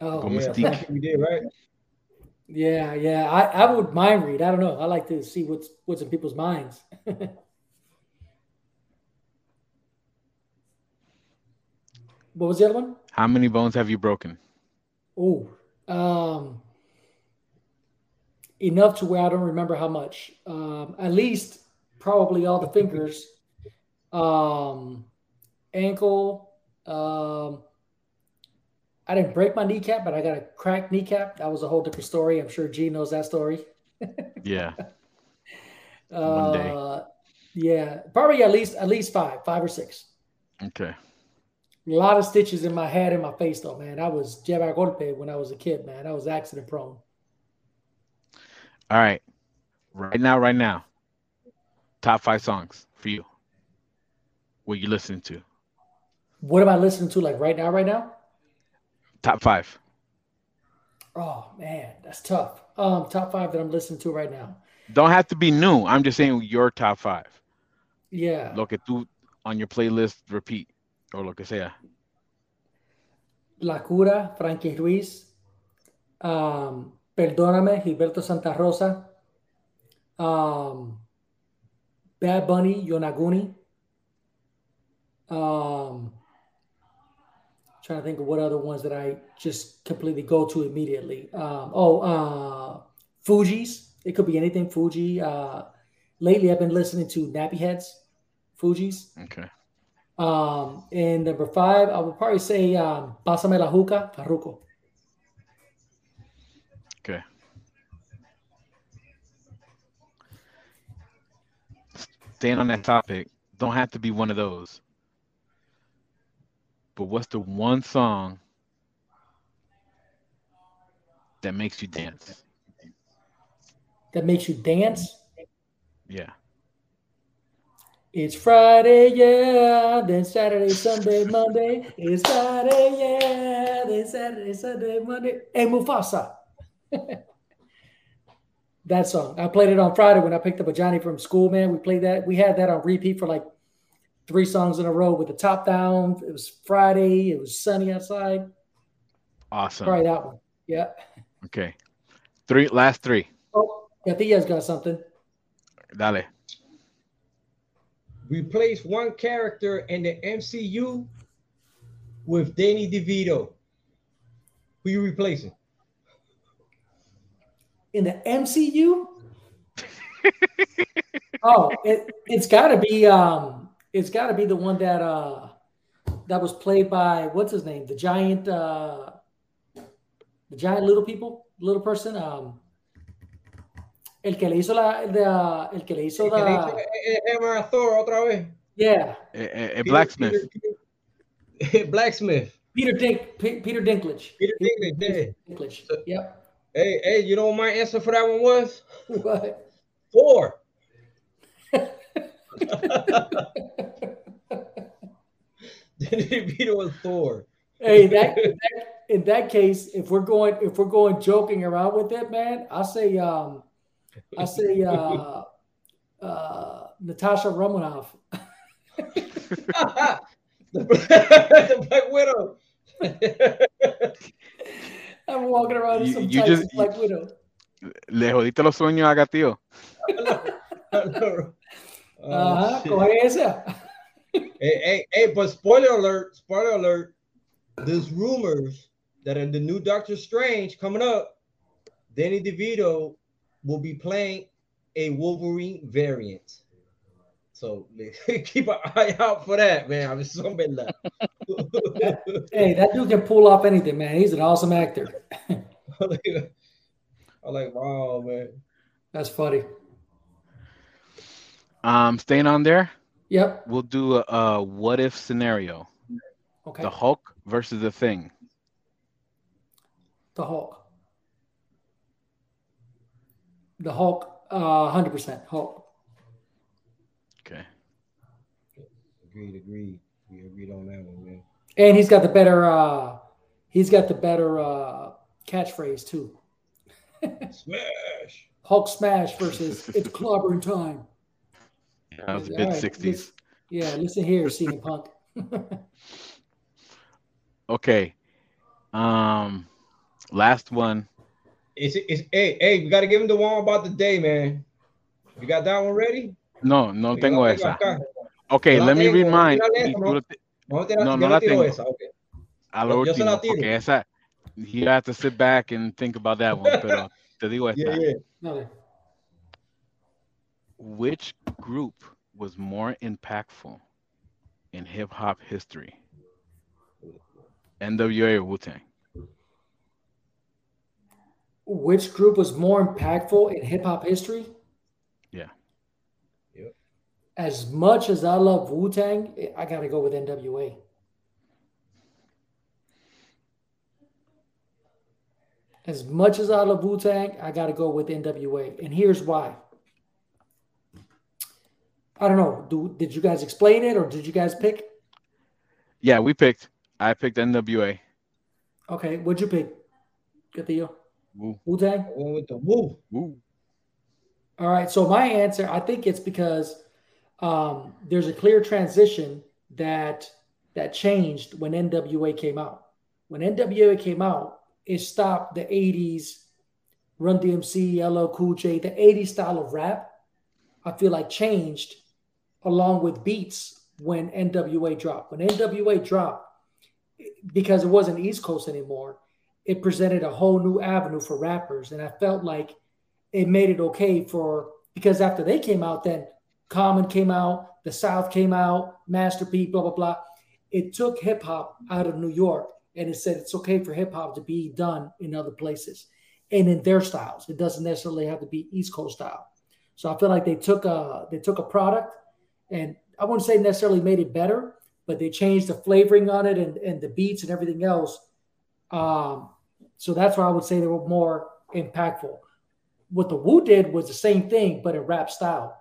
Oh, Go yeah, I Mystique. think we did right. yeah, yeah. I, I would mind read. I don't know. I like to see what's what's in people's minds. what was the other one? How many bones have you broken? Oh, um, enough to where I don't remember how much. Um, at least probably all the fingers, um, ankle. Um, I didn't break my kneecap, but I got a cracked kneecap. That was a whole different story. I'm sure G knows that story. Yeah. Uh, day. Yeah, probably at least at least five, five or six. Okay. A lot of stitches in my head and my face, though, man. I was lleva golpe when I was a kid, man. I was accident prone. All right. Right now, right now. Top five songs for you. What you listening to? What am I listening to like right now? Right now? Top five. Oh man, that's tough. Um, top five that I'm listening to right now. Don't have to be new. I'm just saying your top five. Yeah, Lo que tú on your playlist repeat or lo que sea. La Cura, Frankie Ruiz, um, Perdóname, Gilberto Santa Rosa, um, Bad Bunny, Yonaguni. Um, trying to think of what other ones that I just completely go to immediately. Um, oh, uh, Fugees. It could be anything. Fuji. Uh, lately, I've been listening to Nappy Heads, Fugees. Okay. Um, and number five, I would probably say um, Pásame la Juca, Farruko. Okay. Staying on that topic, don't have to be one of those. But what's the one song that makes you dance? That makes you dance. Yeah. It's Friday, yeah. Then Saturday, Sunday, Monday. It's Friday, yeah. Then Saturday, Sunday, Monday. Hey, Mufasa. that song. I played it on Friday when I picked up a Johnny from school, man. We played that. We had that on repeat for like three songs in a row with the top down. It was Friday. It was sunny outside. Awesome. Probably that one. Yeah. Okay. Three last three. Oh, Gatillo's got something. Dale. Replace one character in the MCU with Danny DeVito. Who you replacing? In the MCU? oh, it, it's got to be um, it's got to be the one that uh, that was played by what's his name, the giant, uh, the giant little people, little person, um, el que le hizo la, the, el que le hizo Que le la, hizo, eh, eh, Hammer Thor otra vez. yeah, A, a- a blacksmith. Peter- Peter- Blacksmith. Peter Dink, P- Peter Dinklage, Peter Dinklage, yeah. Dinklage, yep. Hey, hey, you know what my answer for that one was? What? Four. DeVito was Thor. Hey, that, that in that case, if we're going if we're going joking around with it, man, I say um I say uh uh Natasha Romanoff. the, Black, the Black Widow. I'm walking around in You- some you tights just- just, Black Widow. Le jodiste los sueños a Gatillo. Oh, Uh-huh. shit. Coge esa. Hey, hey, hey, but spoiler alert, spoiler alert. There's rumors that in the new Doctor Strange coming up, Danny DeVito will be playing a Wolverine variant. So keep an eye out for that, man. I was so bad. Hey, that dude can pull off anything, man. He's an awesome actor. I'm like, wow, man. That's funny. Um, staying on there, Yep. we'll do a, a what if scenario. Okay. The Hulk versus the Thing. The Hulk. The Hulk, uh, hundred percent Hulk. Okay. Agreed, agreed. We agreed on that one, man. And he's got the better. uh He's got the better uh catchphrase too. Smash. Hulk smash versus it's clobbering time. That was mid 60s. listen- Yeah, listen here, CM Punk. Okay. Um, last one. It's, it's hey, hey, we gotta give him the one about the day, man. You got that one ready? No, no tengo esa. acá. Okay, No let me tengo, read no mine. la y no. lo te- No, te la- No, no la la tengo. esa, ok. a lo Yo se la último, tiro. porque esa, you have to sit back and think about that one, pero te digo esta. Yeah, yeah. Which group was more impactful in hip hop history? NWA or Wu Tang? Which group was more impactful in hip hop history? Yeah. Yep. As much as I love Wu Tang, I got to go with NWA. As much as I love Wu Tang, I got to go with NWA. And here's why. I don't know. Do, did you guys explain it or did you guys pick? Yeah, we picked. I picked NWA. Okay, what'd you pick? Castillo? Woo, Wu Tang? I went with the woo. woo. All right. So my answer, I think it's because um, there's a clear transition that that changed when NWA came out. When NWA came out, it stopped the '80s Run DMC, LL Cool J, the '80s style of rap. I feel like changed along with beats when NWA dropped. When NWA dropped, because it wasn't East Coast anymore, it presented a whole new avenue for rappers, and I felt like it made it okay for because after they came out, then Common came out, the South came out, Master P, blah blah blah. It took hip hop out of New York, and it said it's okay for hip hop to be done in other places and in their styles. It doesn't necessarily have to be East Coast style. So I feel like they took a they took a product, and I wouldn't say necessarily made it better, but they changed the flavoring on it and, and the beats and everything else. Um, so that's why I would say they were more impactful what the Wu did was the same thing, but in rap style,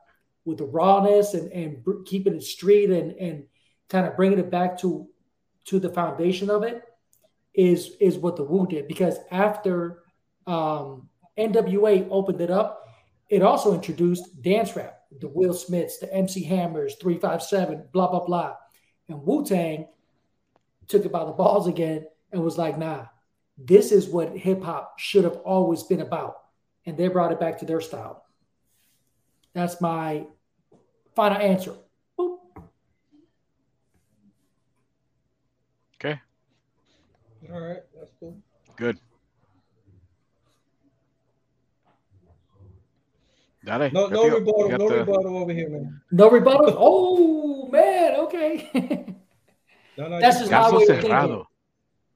with the rawness and and keeping it street and and kind of bringing it back to to the foundation of it is is what the Wu did. Because after um, NWA opened it up, it also introduced dance rap, the Will Smiths, the MC Hammers, three five seven, blah blah blah, and Wu Tang took it by the balls again and was like, nah, this is what hip hop should have always been about and they brought it back to their style. That's my final answer. Boop. Okay, All right, that's cool. good. Dale, No, no Castillo, rebuttal, no the- rebuttal over here, man. No rebuttal. oh man, okay. No, no, That's you- just my Caso way of thinking.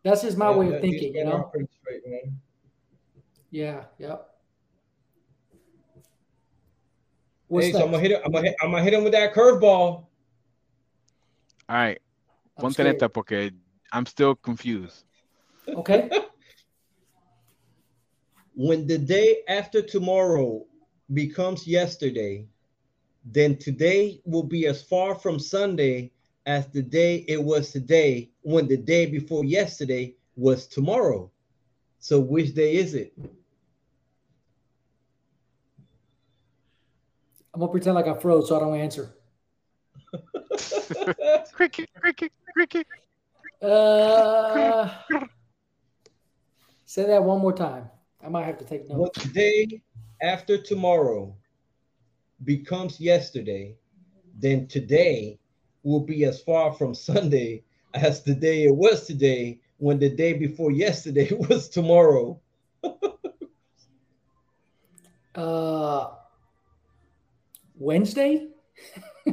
That's just my Yeah, way of thinking, you know. straight, man. Yeah, yep. What's hey, so I'm gonna hit it. I'm gonna hit, I'm gonna hit him with that curveball. All right, I'm ponte neta porque I'm still confused. Okay. When the day after tomorrow becomes yesterday, then today will be as far from Sunday as the day it was today when the day before yesterday was tomorrow. So which day is it? I'm gonna pretend like I froze so I don't answer. cricket, cricket, cricket. Uh, say that one more time. I might have to take notes. the day after tomorrow becomes yesterday, then today will be as far from Sunday as the day it was today when the day before yesterday was tomorrow. Uh, Wednesday.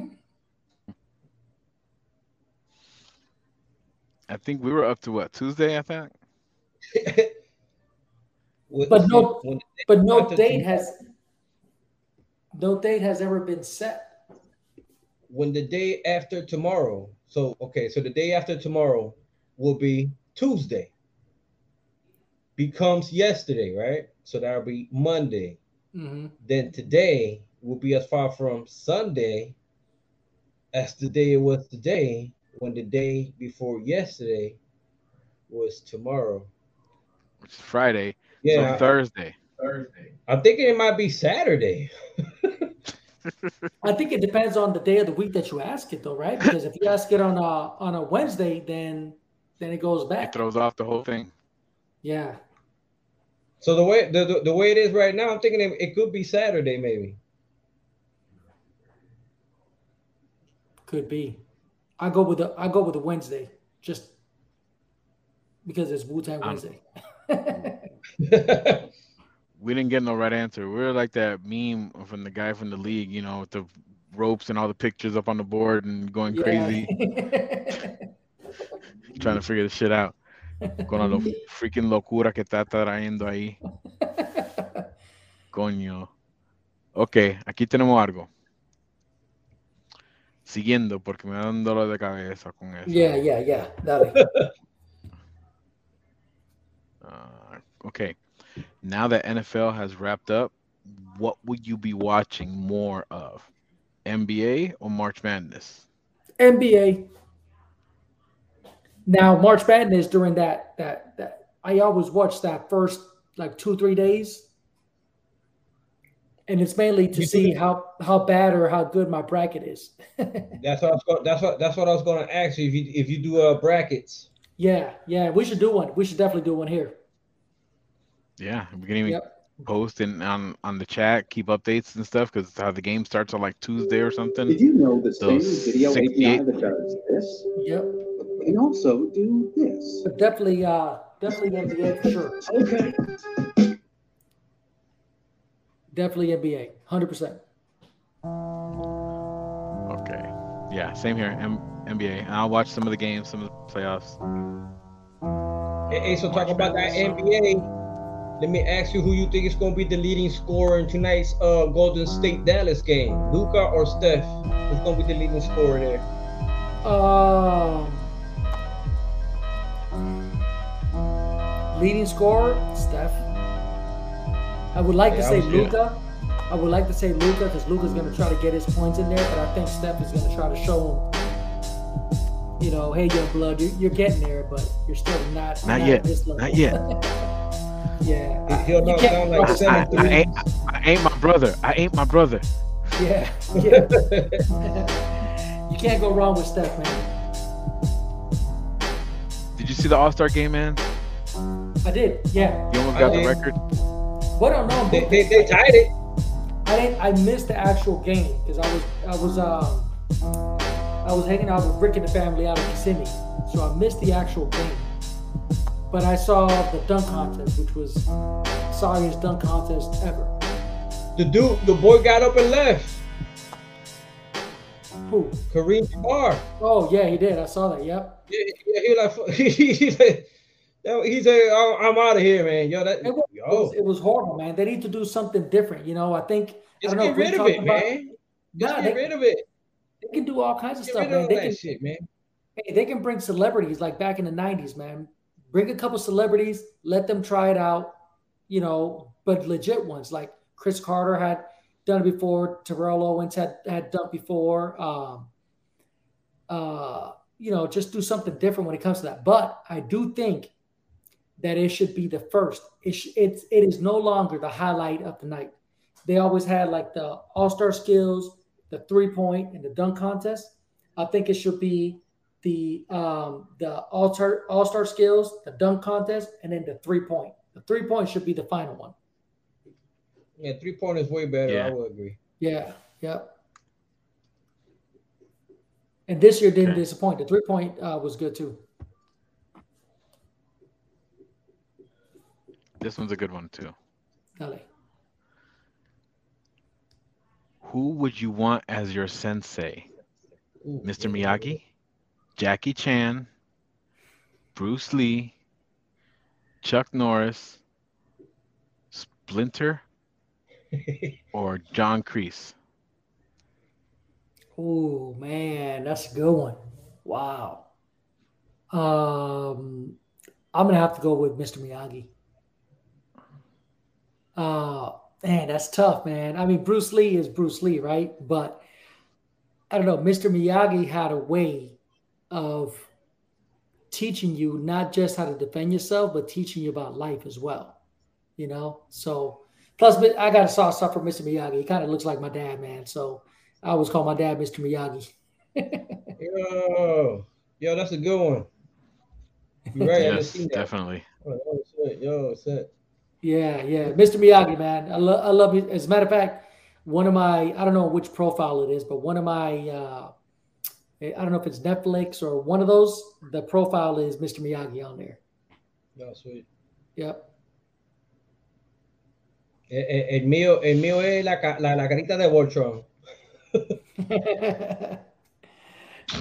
I think we were up to what Tuesday. I think. But no- But no date has no date has ever been set. when the day after tomorrow. So okay, so the day after tomorrow will be Tuesday. Becomes yesterday, right? So that'll be Monday. hmm Then today will be as far from Sunday as the day it was today, when the day before yesterday was tomorrow. Which is Friday. Yeah, So Thursday. I'm thinking it might be Saturday. I think it depends on the day of the week that you ask it, though, right? Because if you ask it on a on a Wednesday, then then it goes back. It throws off the whole thing. Yeah, So the way the, the, the way it is right now, I'm thinking it, it could be Saturday, maybe. Could be. I go with the I go with the Wednesday, just because it's Wu Tang Um, Wednesday. We didn't get no right answer. We are like that meme from the guy from the league, you know, with the ropes and all the pictures up on the board and going crazy, trying to figure the shit out. Con la lo freaking locura que está trayendo ahí. Coño. Ok, aquí tenemos algo. Siguiendo, porque me da un dolor de cabeza con eso. yeah, yeah, yeah. Dale. Uh, okay. Now that NFL has wrapped up, what would you be watching more of? NBA or March Madness? NBA. Now March Madness during that that that I always watch that first like two three days, and it's mainly to You see do- how how bad or how good my bracket is. that's what I was going, that's what that's what I was going to ask you if you if you do uh brackets. yeah, yeah, we should do one. We should definitely do one here. Yeah, we can even Yep. post in on on the chat, keep updates and stuff because how the game starts on like Tuesday or something. Did you know the same video 68 API that does this Yep, And also do this? but definitely, uh, definitely NBA for sure. Okay. Definitely NBA, hundred percent. Okay. Yeah, same here. M- NBA. And I'll watch some of the games, some of the playoffs. Hey, hey, so talk about that NBA. Let me ask you who you think is going to be the leading scorer in tonight's uh Golden State Dallas game, Luka or Steph? Who's going to be the leading scorer there? Um, leading scorer, Steph. I would like to Yeah, I say. Luka. I would like to say Luka because Luka's going to try to get his points in there, but I think Steph is going to try to show him, you know, hey, young blood, you're, you're getting there, but you're still not. Not at yet. this level. Not yet. yeah. He'll You knock can't down like wrong- seven I, I, ain't, I ain't my brother. I ain't my brother. Yeah. Yeah. you can't go wrong with Steph, man. Did you see the All Star game, man? I did. Yeah. You almost got the record. What I they, they, they tied it. I didn't. I missed the actual game because I was I was um I was hanging out with Rick and the family out of Kissimmee, so I missed the actual game. But I saw the dunk contest, which was sorriest dunk contest ever. The dude, the boy got up and left. Who? Kareem Jabbar. Oh yeah, he did. I saw that. Yep. Yeah, yeah, he like he's like, he said, "I'm, I'm out of here, man." Yo, that It was, it, was, horrible, man. They need to do something different. You know, I think. I just don't know get rid of it, about- man. Just Nah, get they, rid of it. they can do all kinds of Get stuff, man. of They can shit, man. Hey, they can bring celebrities like back in the 90s, man. Bring a couple celebrities, let them try it out, you know, but legit ones. Like Chris Carter had done it before, Terrell Owens had had done it before. Um, uh, you know, just do something different when it comes to that. But I do think that it should be the first. It sh- it's it is no longer the highlight of the night. They always had like the all star skills, the three point, and the dunk contest. I think it should be the um, the all star all star skills, the dunk contest, and then the three point. The three point should be the final one. Yeah, three point is way better. Yeah. I would agree. Yeah, yep. And this year didn't Okay. disappoint. The three point uh, was good too. This one's a good one too. Dale. Who would you want as your sensei? Ooh, Mr. Miyagi, Jackie Chan, Bruce Lee, Chuck Norris, Splinter, or John Kreese? Oh man, that's a good one. Wow. Um, I'm gonna have to go with Mr. Miyagi. Uh, man, that's tough, man. I mean, Bruce Lee is Bruce Lee, right? But I don't know. Mr. Miyagi had a way of teaching you not just how to defend yourself, but teaching you about life as well. You know, so plus I got a soft spot for Mr. Miyagi. He kind of looks like my dad, man. So I always call my dad Mr. Miyagi. Yo, yo, that's a good one. You're right. Yes, definitely. Oh, shit. Yo, shit. Yeah, yeah, Mr. Miyagi, man. I love, I love you. As a matter of fact, one of my, I don't know which profile it is, but one of my, uh, I don't know if it's Netflix or one of those. The profile is Mr. Miyagi on there. Yo, sweet. Yep. El, el- el mío, el mío es la, la, la carita de Voltron.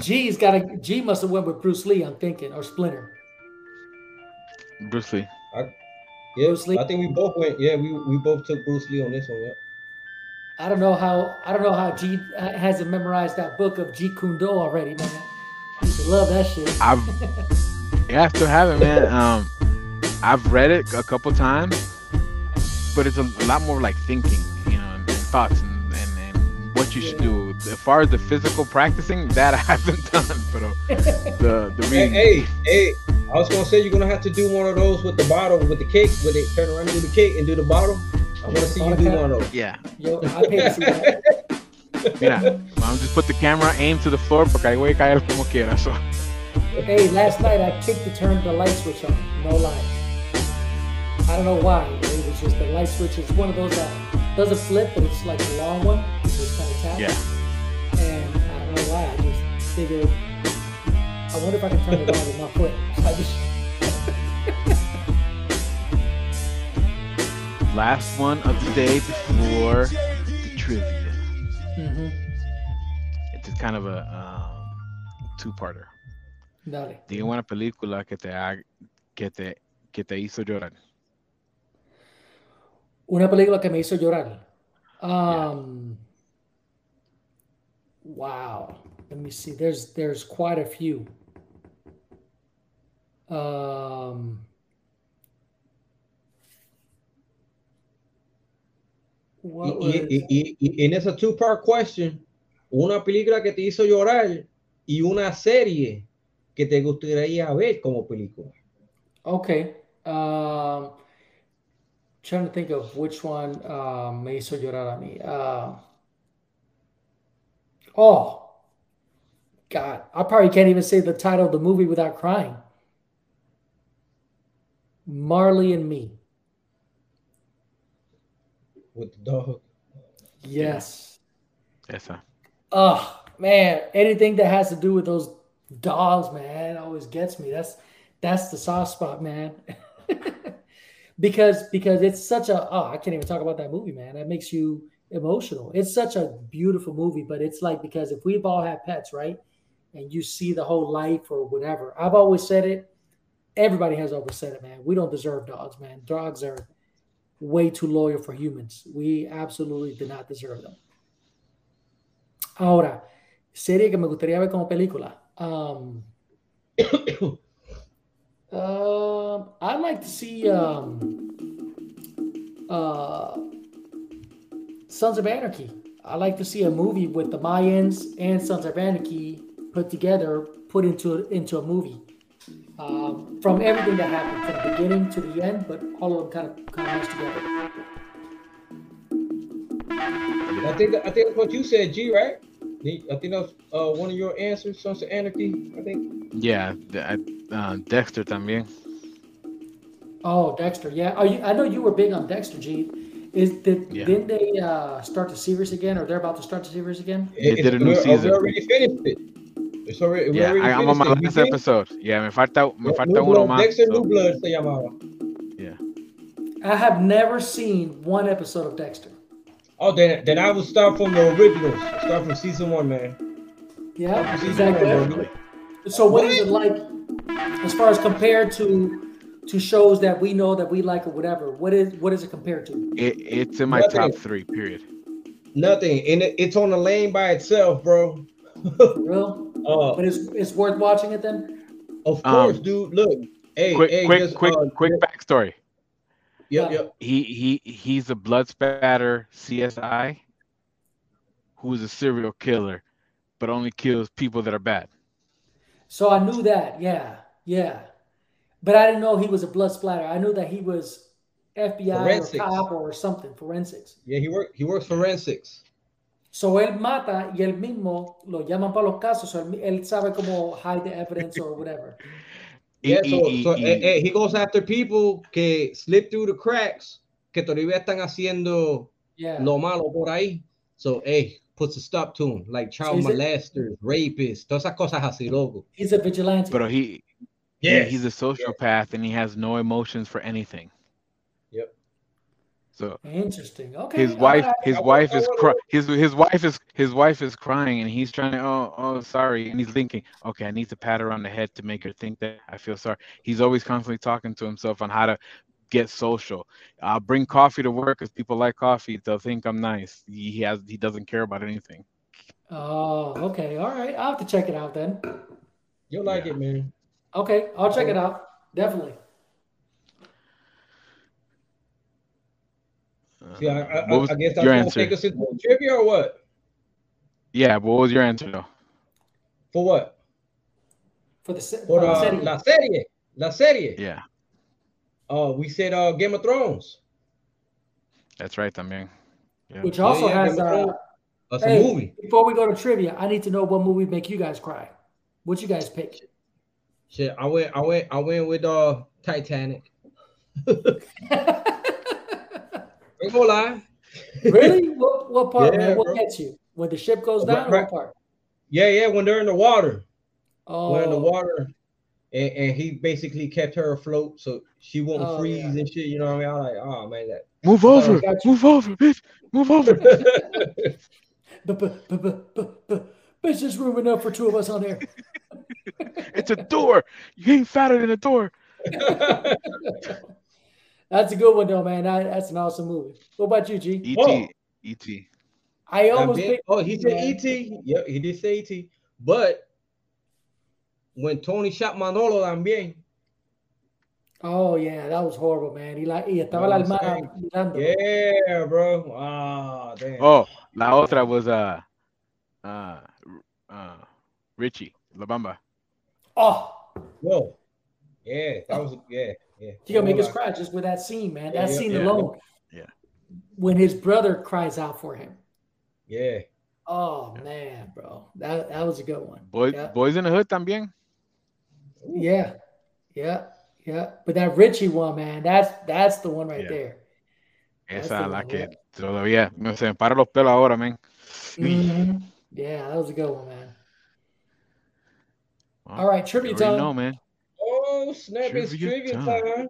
G's got a G must have went with Bruce Lee. I'm thinking or Splinter. Bruce Lee. Yeah, Bruce Lee? I think we both went. Yeah, we, we both took Bruce Lee on this one. Yeah. I don't know how I don't know how G hasn't memorized that book of Jeet Kune Do already, man. I used to love that shit. I've yeah, I still have it, man. Um, I've read it a couple times, but it's a, lot more like thinking, you know, and, and thoughts and, and, and what you should do. As far as the physical practicing, that I haven't done, but uh, the the Hey, reading. hey, hey, I was gonna say you're gonna have to do one of those with the bottle, with the cake, with it turn around and do the cake and do the bottle. I want to see you do one of those. Yeah, Yo, I paid to see that. mira, I'm just put the camera aim to the floor porque ahí voy a caer como quiera. So Hey, last night I kicked the turn the light switch on. No lie. I don't know why. It was just the light switch is one of those that doesn't flip, but it's like a long one. You just kind of tap. yeah, And I don't know why. I just figured. I wonder if I can turn it on with my foot. I just. last one of the day before the trivia. Mhm. It's kind of a um, two-parter. Dale. Diga una película que te ha- que te que te hizo llorar. Una película que me hizo llorar. Um, Wow. Let me see. There's there's quite a few. Um, what Y, y- y- y en esa two-part question, una película que te hizo llorar y una serie que te gustaría ver como película. Okay. Um, trying to think of which one um, me hizo llorar a mí. Uh, oh, God. I probably can't even say the title of the movie without crying. Marley and Me. With the dog. Yes. Esa. Oh, man. Anything that has to do with those dogs, man, always gets me. That's that's the soft spot, man. because because it's such a oh, I can't even talk about that movie, man. That makes you emotional. It's such a beautiful movie, but it's like because if we've all had pets, right? And you see the whole life or whatever. I've always said it. Everybody has always said it, man. We don't deserve dogs, man. Dogs are way too loyal for humans. We absolutely do not deserve them. Ahora, serie que me gustaría ver como película. Um, um, I'd like to see um, uh, Sons of Anarchy. I'd like to see a movie with the Mayans and Sons of Anarchy put together, put into into a movie. Um, from everything that happened, from the beginning to the end, but all of them kind of kind of meshed together. I think I think that's what you said, G, right? I think that's uh, one of your answers, Sons of Anarchy. I think. Yeah, de- uh, Dexter también. Oh, Dexter. Yeah. Are you, I know you were big on Dexter, G. Is did Yeah. didn't they uh, start the series again, or they're about to start the series again? They did a new season. We already finished it. It's already, Yeah, already I, I'm on my finished last We episode. Yeah, me falta, me New falta uno Blood, más. Dexter so- New Blood se llamaba. Yeah. I have never seen one episode of Dexter. Oh, then then I will start from the originals. Start from season one, man. Yeah, Season is that one, good? bro. So what is it like as far as compared to to shows that we know that we like or whatever? What is what is it compared to? It, it's in my Nothing. top three. Period. Nothing, and it, it's on the lane by itself, bro. Real? Uh, But it's it's worth watching it then. Of Um, course, dude. Look, hey, quick, hey, quick, just, quick, uh, quick backstory. Yep, yep. He he he's a blood spatter CSI who is a serial killer, but only kills people that are bad. So I knew that, yeah, yeah. But I didn't know he was a blood splatter. I knew that he was FBI Forensics. or cop or something, forensics. Yeah, he work. He works forensics. So él mata y él mismo lo llaman para los casos. So él, él sabe cómo hide the evidence or whatever. Y- Yeah, so, so eh, eh, he goes after people que slip through the cracks, que todavía están haciendo Yeah. lo malo por ahí. So, hey, puts a stop to him, like child a- molesters, rapists, todas esas cosas así, loco. He's a vigilante. but he yeah, he's a sociopath and he has no emotions for anything. Yep. So Interesting. Okay. his wife right. his wife is cry- his his wife is his wife is crying and he's trying to oh oh sorry and he's thinking okay I need to pat her on the head to make her think that I feel sorry. He's always constantly talking to himself on how to get social. I'll bring coffee to work because people like coffee. They'll think I'm nice. He, he has he doesn't care about anything. Oh, okay. All right. I'll have to check it out then. You'll like Yeah. it, man. Okay. I'll check it out. Definitely. See, I, I, what was I guess that's your gonna answer? take us into trivia or what? Yeah, what was your answer though? For what? For the, se- For for the uh, serie. la serie, la serie. Yeah, Uh, we said uh, Game of Thrones. that's right, también. Yeah. which also yeah, has uh, Thrones. That's a hey, movie. before we go to trivia, I need to know what movie make you guys cry. What you guys pick? Shit, I went, I went, I went with uh Titanic. Ain't gonna lie. really? What, what part, Yeah, man? What bro. gets you? When the ship goes Right, down, or right. what part? Yeah, yeah. When they're in the water, Oh, when in the oh. water, and, and he basically kept her afloat so she won't Oh, freeze yeah. and shit. You know what I mean? I'm like, oh man, that. Move Oh, over, move over, bitch, move over. but, but, but, but, but, but, it's room enough for two of us on there. it's a door. You ain't fatter than a door. That's a good one, though, man. That, that's an awesome movie. What about you, G? E.T. Oh. E.T. I almost También- picked. oh, he said man. E.T. Yep, he did say E.T. But when Tony shot Manolo también, Oh yeah, that was horrible, man. He like y estaba Know la what I'm hermana mirando. yeah, bro. Ah, damn. Oh, la otra was uh, uh, uh, Ritchie La Bamba. Oh, Whoa. Yeah, that was yeah, yeah. you gonna make us Hold cry just with that scene, man. That yeah, scene yeah. alone. Yeah. When his brother cries out for him. Yeah. Oh man, bro, that that was a good one. Boys, Yeah. boys in the hood también. Yeah, yeah, yeah. But that Ritchie one, man, that's that's the one right Yeah. there. That's Esa the la one, que yeah. todavía me se me paran los pelos ahora, man. Mhm. Yeah, that was a good one, man. Well, All right, you trivia already time. know, man. Oh, snap! It's Trivia trivia time. time.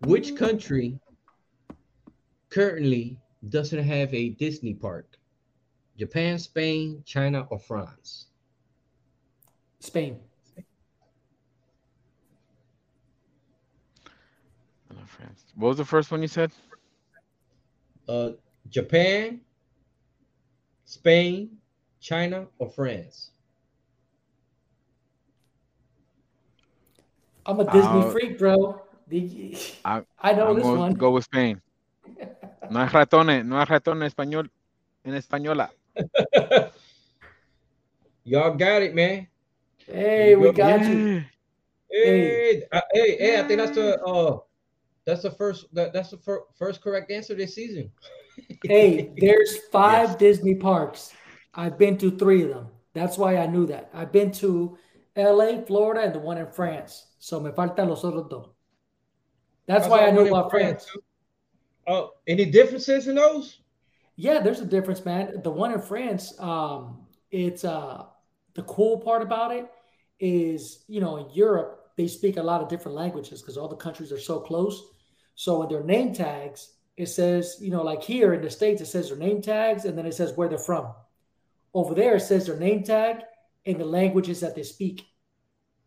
Which country currently doesn't have a Disney park? Japan, Spain, China, or France? Spain. Hello, friends. What was the first one you said? Uh, Japan, Spain, China, or France? I'm a Disney Uh, freak, bro. Did you- I- I know I'm this going one. go with Spain. No hay ratones, no hay ratones español, en española. Y'all got it, man. Hey, we got you. Yeah. Hey, uh, hey, hey! I think that's the uh, that's the first that, that's the fir- first correct answer this season. Hey, there's five Yes. Disney parks. I've been to three of them. That's why I knew that. I've been to LA, Florida, and the one in France. So me faltan los otros dos. That's I why I knew about France. too. Oh, any differences in those? Yeah, there's a difference, man. The one in France, um, it's uh the cool part about it is, you know, in Europe, they speak a lot of different languages because all the countries are so close. So in their name tags, it says, you know, like here in the States, it says their name tags and then it says where they're from. Over there, it says their name tag and the languages that they speak.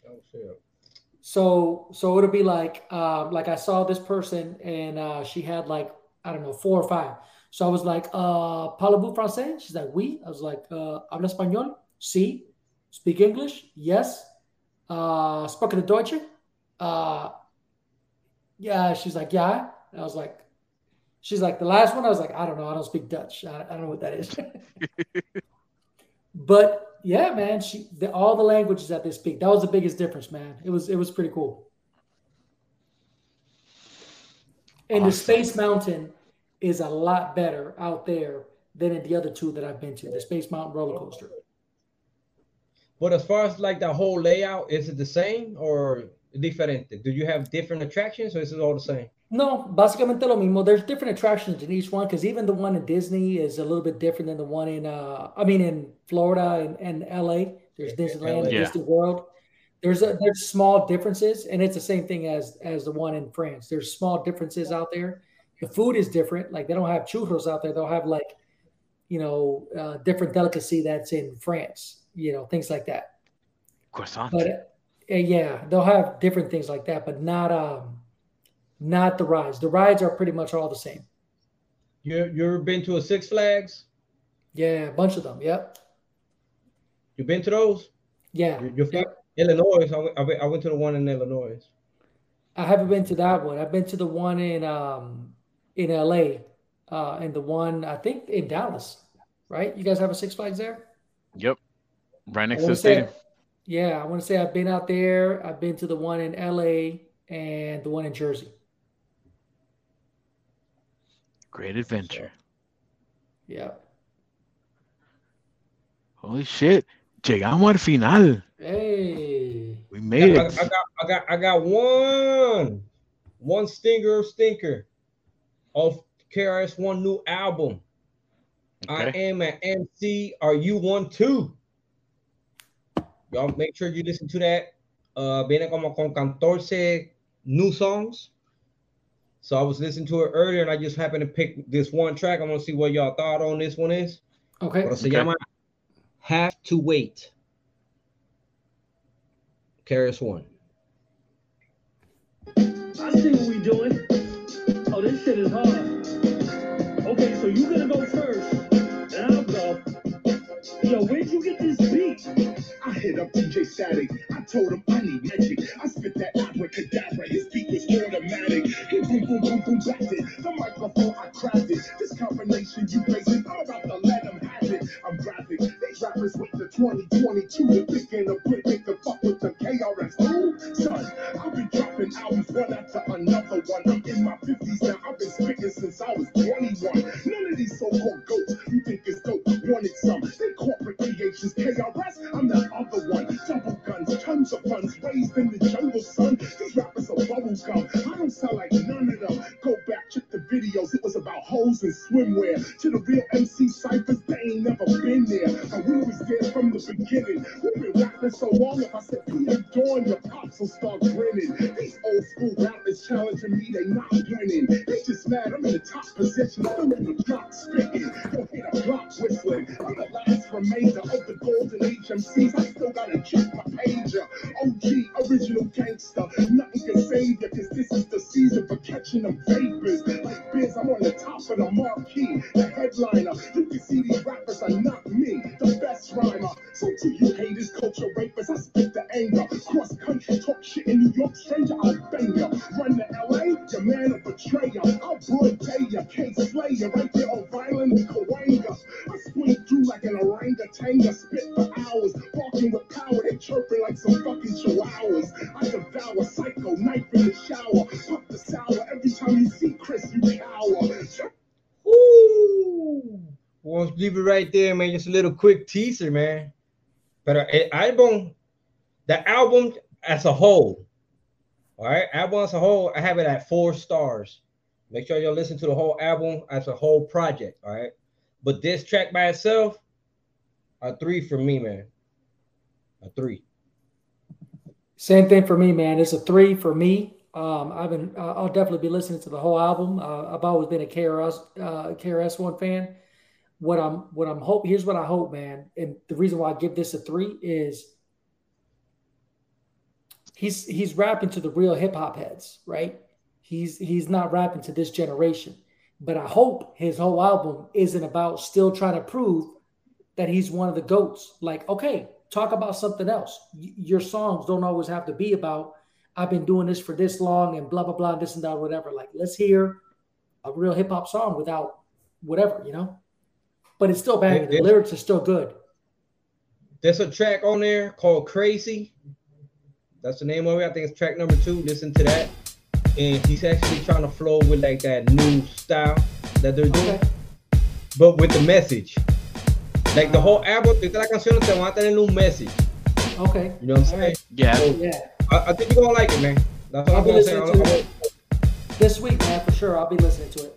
Oh shit! So so it'll be like um, like I saw this person and uh, she had like I don't know four or five. So I was like, uh, parlez-vous français? She's like, oui. I was like, uh, habla español? Sí. Speak English? Yes. Uh, sprechen Deutsch? Uh, yeah. She's like, yeah. And I was like, she's like, the last one, I was like, I don't know. I don't speak Dutch. I, I don't know what that is. but yeah, man, she the, all the languages that they speak. That was the biggest difference, man. It was it was pretty cool. And the Space Mountain is a lot better out there than in the other two that I've been to. The Space Mountain roller coaster. But as far as like the whole layout, is it the same or diferente? Do you have different attractions or is it all the same? No, básicamente lo mismo. There's different attractions in each one because even the one in Disney is a little bit different than the one in, uh, I mean, in Florida and, and LA. There's Disneyland and Yeah. Disney World. There's a, there's small differences, and it's the same thing as as the one in France. There's small differences out there. The food is different. Like they don't have churros out there. They'll have like, you know, uh, different delicacy that's in France. You know, things like that. Croissant. But uh, yeah, they'll have different things like that, but not um, not the rides. The rides are pretty much all the same. You you ever been to a Six Flags? Yeah, a bunch of them. Yep. You been to those? Yeah. You- You're from Yep. Illinois. I went, I went- to the one in Illinois. I haven't been to that one. I've been to the one in um in LA, uh, and the one I think in Dallas. Right? You guys have a Six Flags there? Yep. Right I next to the to say, stadium. yeah, I want to say I've been out there. I've been to the one in LA and the one in Jersey. Great adventure. Yeah. Holy shit. Llegamos al final. Hey. We I, made I it. got I got I got one one stinger stinker of KRS One new album. I am an MC. Are you one too? Y'all make sure you listen to that. Uh, viene como con 14 new songs. So I was listening to it earlier, and I just happened to pick this one track. I want to see what y'all thought on this one is. Okay. Pero se Okay. llama Have to Wait. KRS One. I see what we doing. Oh, this shit is hard. Okay, so you gonna go first, and I'll go. Yo, where'd you get this beat? I hit up DJ Static. I told him I need magic. I spit that abracadabra. His beat quick teaser, man. But el album, the album as a whole, all right, album as a whole, I have it at four stars. Make sure y'all listen to the whole album as a whole project, all right. But this track by itself, a three for me, man. A three. Same thing for me, man. It's a three for me. Um, I've been, uh, I'll definitely be listening to the whole album. Uh, I've always been a KRS, uh, KRS One fan. What I'm, what I'm hope. Here's what I hope, man. And the reason why I give this a three is he's he's rapping to the real hip hop heads, right? He's he's not rapping to this generation. But I hope his whole album isn't about still trying to prove that he's one of the goats. Like, okay, talk about something else. Y- your songs don't always have to be about I've been doing this for this long and blah blah blah, this and that, whatever. Like, let's hear a real hip hop song without whatever, you know. But it's still banging. The lyrics are still good. There's a track on there called Crazy. That's the name of it. I think it's track number two. Listen to that. And he's actually trying to flow with like that new style that they're doing, Okay. but with the message. Like the ah. whole album, todas las canciones te van a tener un message. Okay. You know what I'm saying? Yeah, So Yeah. I, I think you're gonna like it, man. That's all I'll I'm be gonna say. listening I- to it. This week, man, for sure. I'll be listening to it.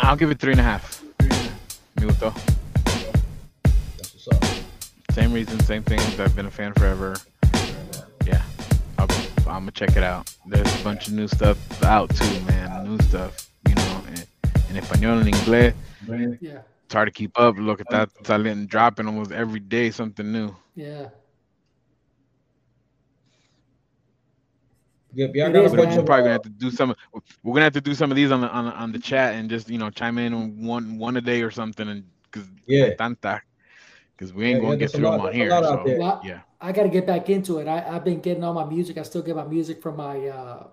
I'll give it three and a half. Me gustó. That's what's up. Same reason, same things. I've been a fan forever. Yeah, I'll, I'm gonna check it out. There's a bunch of new stuff out too, man. New stuff, you know, in, in español and inglés. Yeah. It's hard to keep up. Look at that, saliendo, dropping almost every day something new. Yeah. Yep, y'all It got is, a We're bunch of probably gonna uh, have to do some. We're gonna have to do some of these on the on, on the chat and just you know chime in on one one a day or something, and because Yeah. tanta, because we ain't yeah, gonna get a through lot- them on here. So there. Well, yeah, I got to get back into it. I, I've been getting all my music. I still get my music from my uh,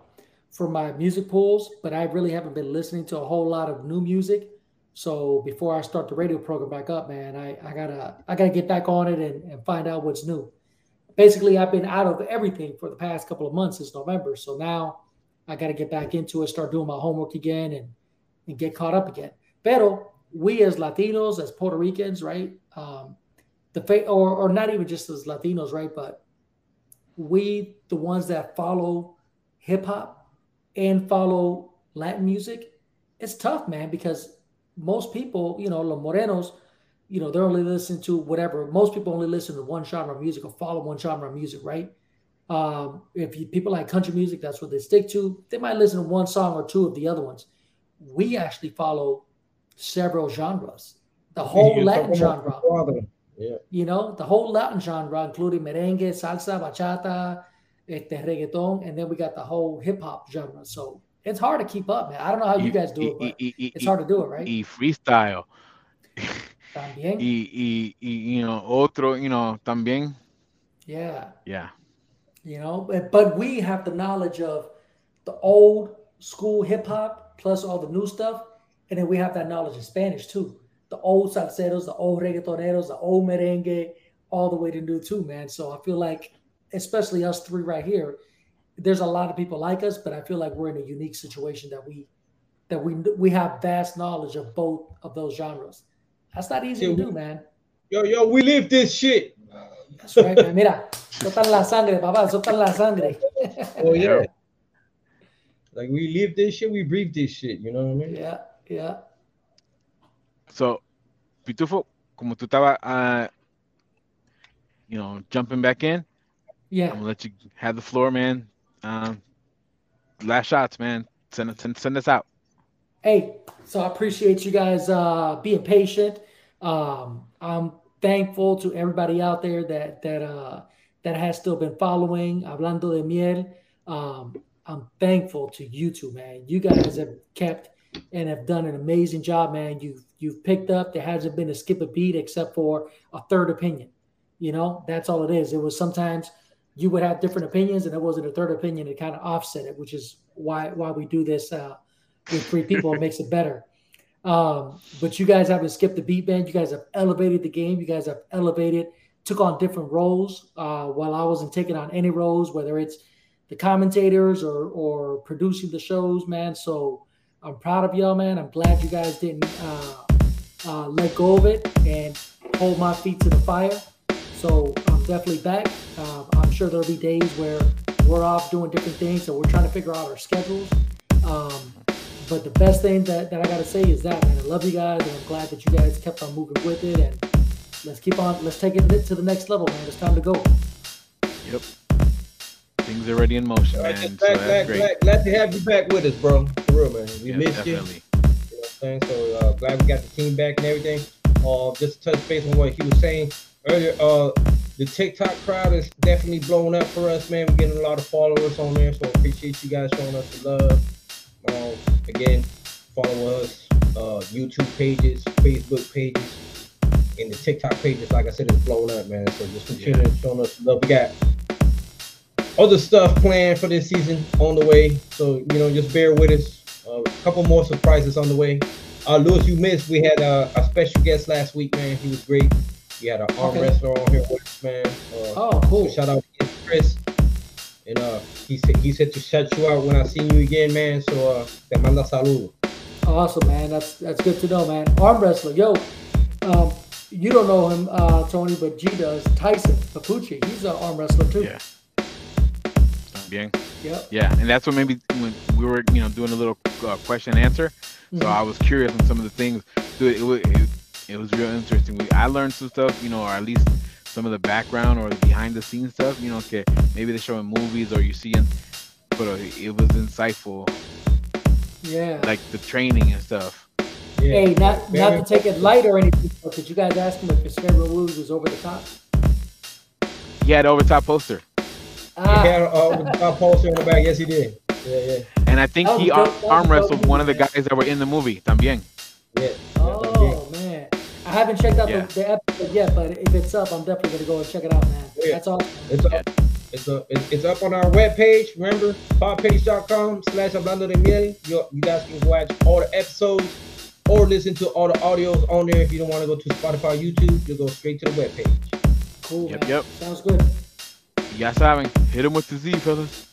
from my music pools, but I really haven't been listening to a whole lot of new music. So before I start the radio program back up, man, I, I gotta I gotta get back on it and, and find out what's new. Basically, I've been out of everything for the past couple of months since November. So now I gotta get back into it, start doing my homework again, and and get caught up again. Pero we as Latinos, as Puerto Ricans, right? Um, the fa- or or not even just as Latinos, right? But we, the ones that follow hip hop and follow Latin music, it's tough, man, because most people, you know, los morenos, you know, they're only listening to whatever. Most people only listen to one genre of music or follow one genre of music, right? Um, if you, people like country music, that's what they stick to. They might listen to one song or two of the other ones. We actually follow several genres, the whole you're Latin genre. Yeah. you know, the whole Latin genre, including merengue, salsa, bachata, este, reggaeton, and then we got the whole hip hop genre. So it's hard to keep up, man. I don't know how you guys do it, but it's hard to do it, right? freestyle. También. y, y, y, you know, otro, you know, también. Yeah. Yeah. You know, but, we have the knowledge of the old school hip hop plus all the new stuff. And then we have that knowledge in Spanish too. The old salseros, the old reggaetoneros, the old merengue, all the way to new too, man. So I feel like, especially us three right here, there's a lot of people like us, but I feel like we're in a unique situation that we that we we have vast knowledge of both of those genres. That's not easy Yeah, to do, man. Yo, yo, we live this shit. That's right, man. Mira, soltan la sangre, papá, soltan la sangre. Oh yeah. Like we live this shit, we breathe this shit. You know what I mean? yeah, yeah. So, Pitufo, como tú estabas, uh, you know, jumping back in, Yeah. I'm gonna let you have the floor, man. Um, last shots, man. Send send, send us out. Hey, so I appreciate you guys uh, being patient. Um, I'm thankful to everybody out there that that uh, that has still been following Hablando de Miel. Um, I'm thankful to you two, man. You guys have kept and have done an amazing job, man. You've you've picked up. There hasn't been a skip a beat except for a third opinion. You know, that's all it is. It was sometimes you would have different opinions, and it wasn't a third opinion. to kind of offset it, which is why why we do this uh, with three people. it makes it better. Um, but you guys haven't skipped the beat, man. You guys have elevated the game. You guys have elevated, took on different roles uh, while I wasn't taking on any roles, whether it's the commentators or or producing the shows, man. So I'm proud of y'all, man. I'm glad you guys didn't uh, uh, let go of it and hold my feet to the fire. So I'm definitely back. Um, I'm sure there'll be days where we're off doing different things, so we're trying to figure out our schedules. Um, but the best thing that, that I gotta say is that man, I love you guys, and I'm glad that you guys kept on moving with it. And let's keep on, let's take it to the next level, man. It's time to go. Yep. Things are already in motion, Glad, man. So glad, that's glad, great. glad, glad to have you back with us, bro. For real, man. We Yeah, missed you. definitely. You know what I'm saying? So uh, glad we got the team back and everything. Uh, just to touch base on what he was saying earlier. Uh, the TikTok crowd is definitely blowing up for us, man. We're getting a lot of followers on there, so appreciate you guys showing us the love. Um, again, follow us, uh, YouTube pages, Facebook pages, and the TikTok pages. Like I said, it's blowing up, man. So just continue showing us love. We got other stuff planned for this season on the way. So you know, just bear with us. Uh, a couple more surprises on the way. Uh, Lewis, you missed. We had uh, a special guest last week, man. He was great. We had an arm Okay. wrestler on here with us, man. Uh, Oh, cool. so shout out to Chris. And uh, he said he said to shout you out when I see you again, man. So uh, te manda saludo. Awesome, man. That's that's good to know, man. Arm wrestler, yo. Um, you don't know him, uh, Tony, but G does. Tyson Papucci, he's an arm wrestler too. Yeah. Bien. Yep. Yeah, and that's what maybe when we were, you know, doing a little uh, question and answer. So Mhm. I was curious on some of the things. Dude, it was it, it was real interesting. We, I learned some stuff, you know, or at least some of the background or the behind the scenes stuff. You know, okay, maybe they're showing movies or you see it, but uh, it was insightful, Yeah. like the training and stuff. Yeah. Hey, not Very not to take it light or anything, but did you guys ask him if his favorite movie was over the top? He had over top poster, Ah. He had uh, a poster on the back. Yes, he did. Yeah, yeah, and I think he dope- ar- arm dope wrestled one of the guys that were in the movie. También. yeah. Man, I haven't checked out Yeah. the, the episode yet, but if it's up, I'm definitely gonna go and check it out, man. Yeah. That's awesome. It's up. It's, a, it's it's up on our webpage. Remember, podpage.com slash hablando de miel. You, you guys can watch all the episodes or listen to all the audios on there. If you don't want to go to Spotify YouTube, you go straight to the webpage. Cool. Yep, man. yep. Sounds good. Ya saben, hit him with the Z, fellas.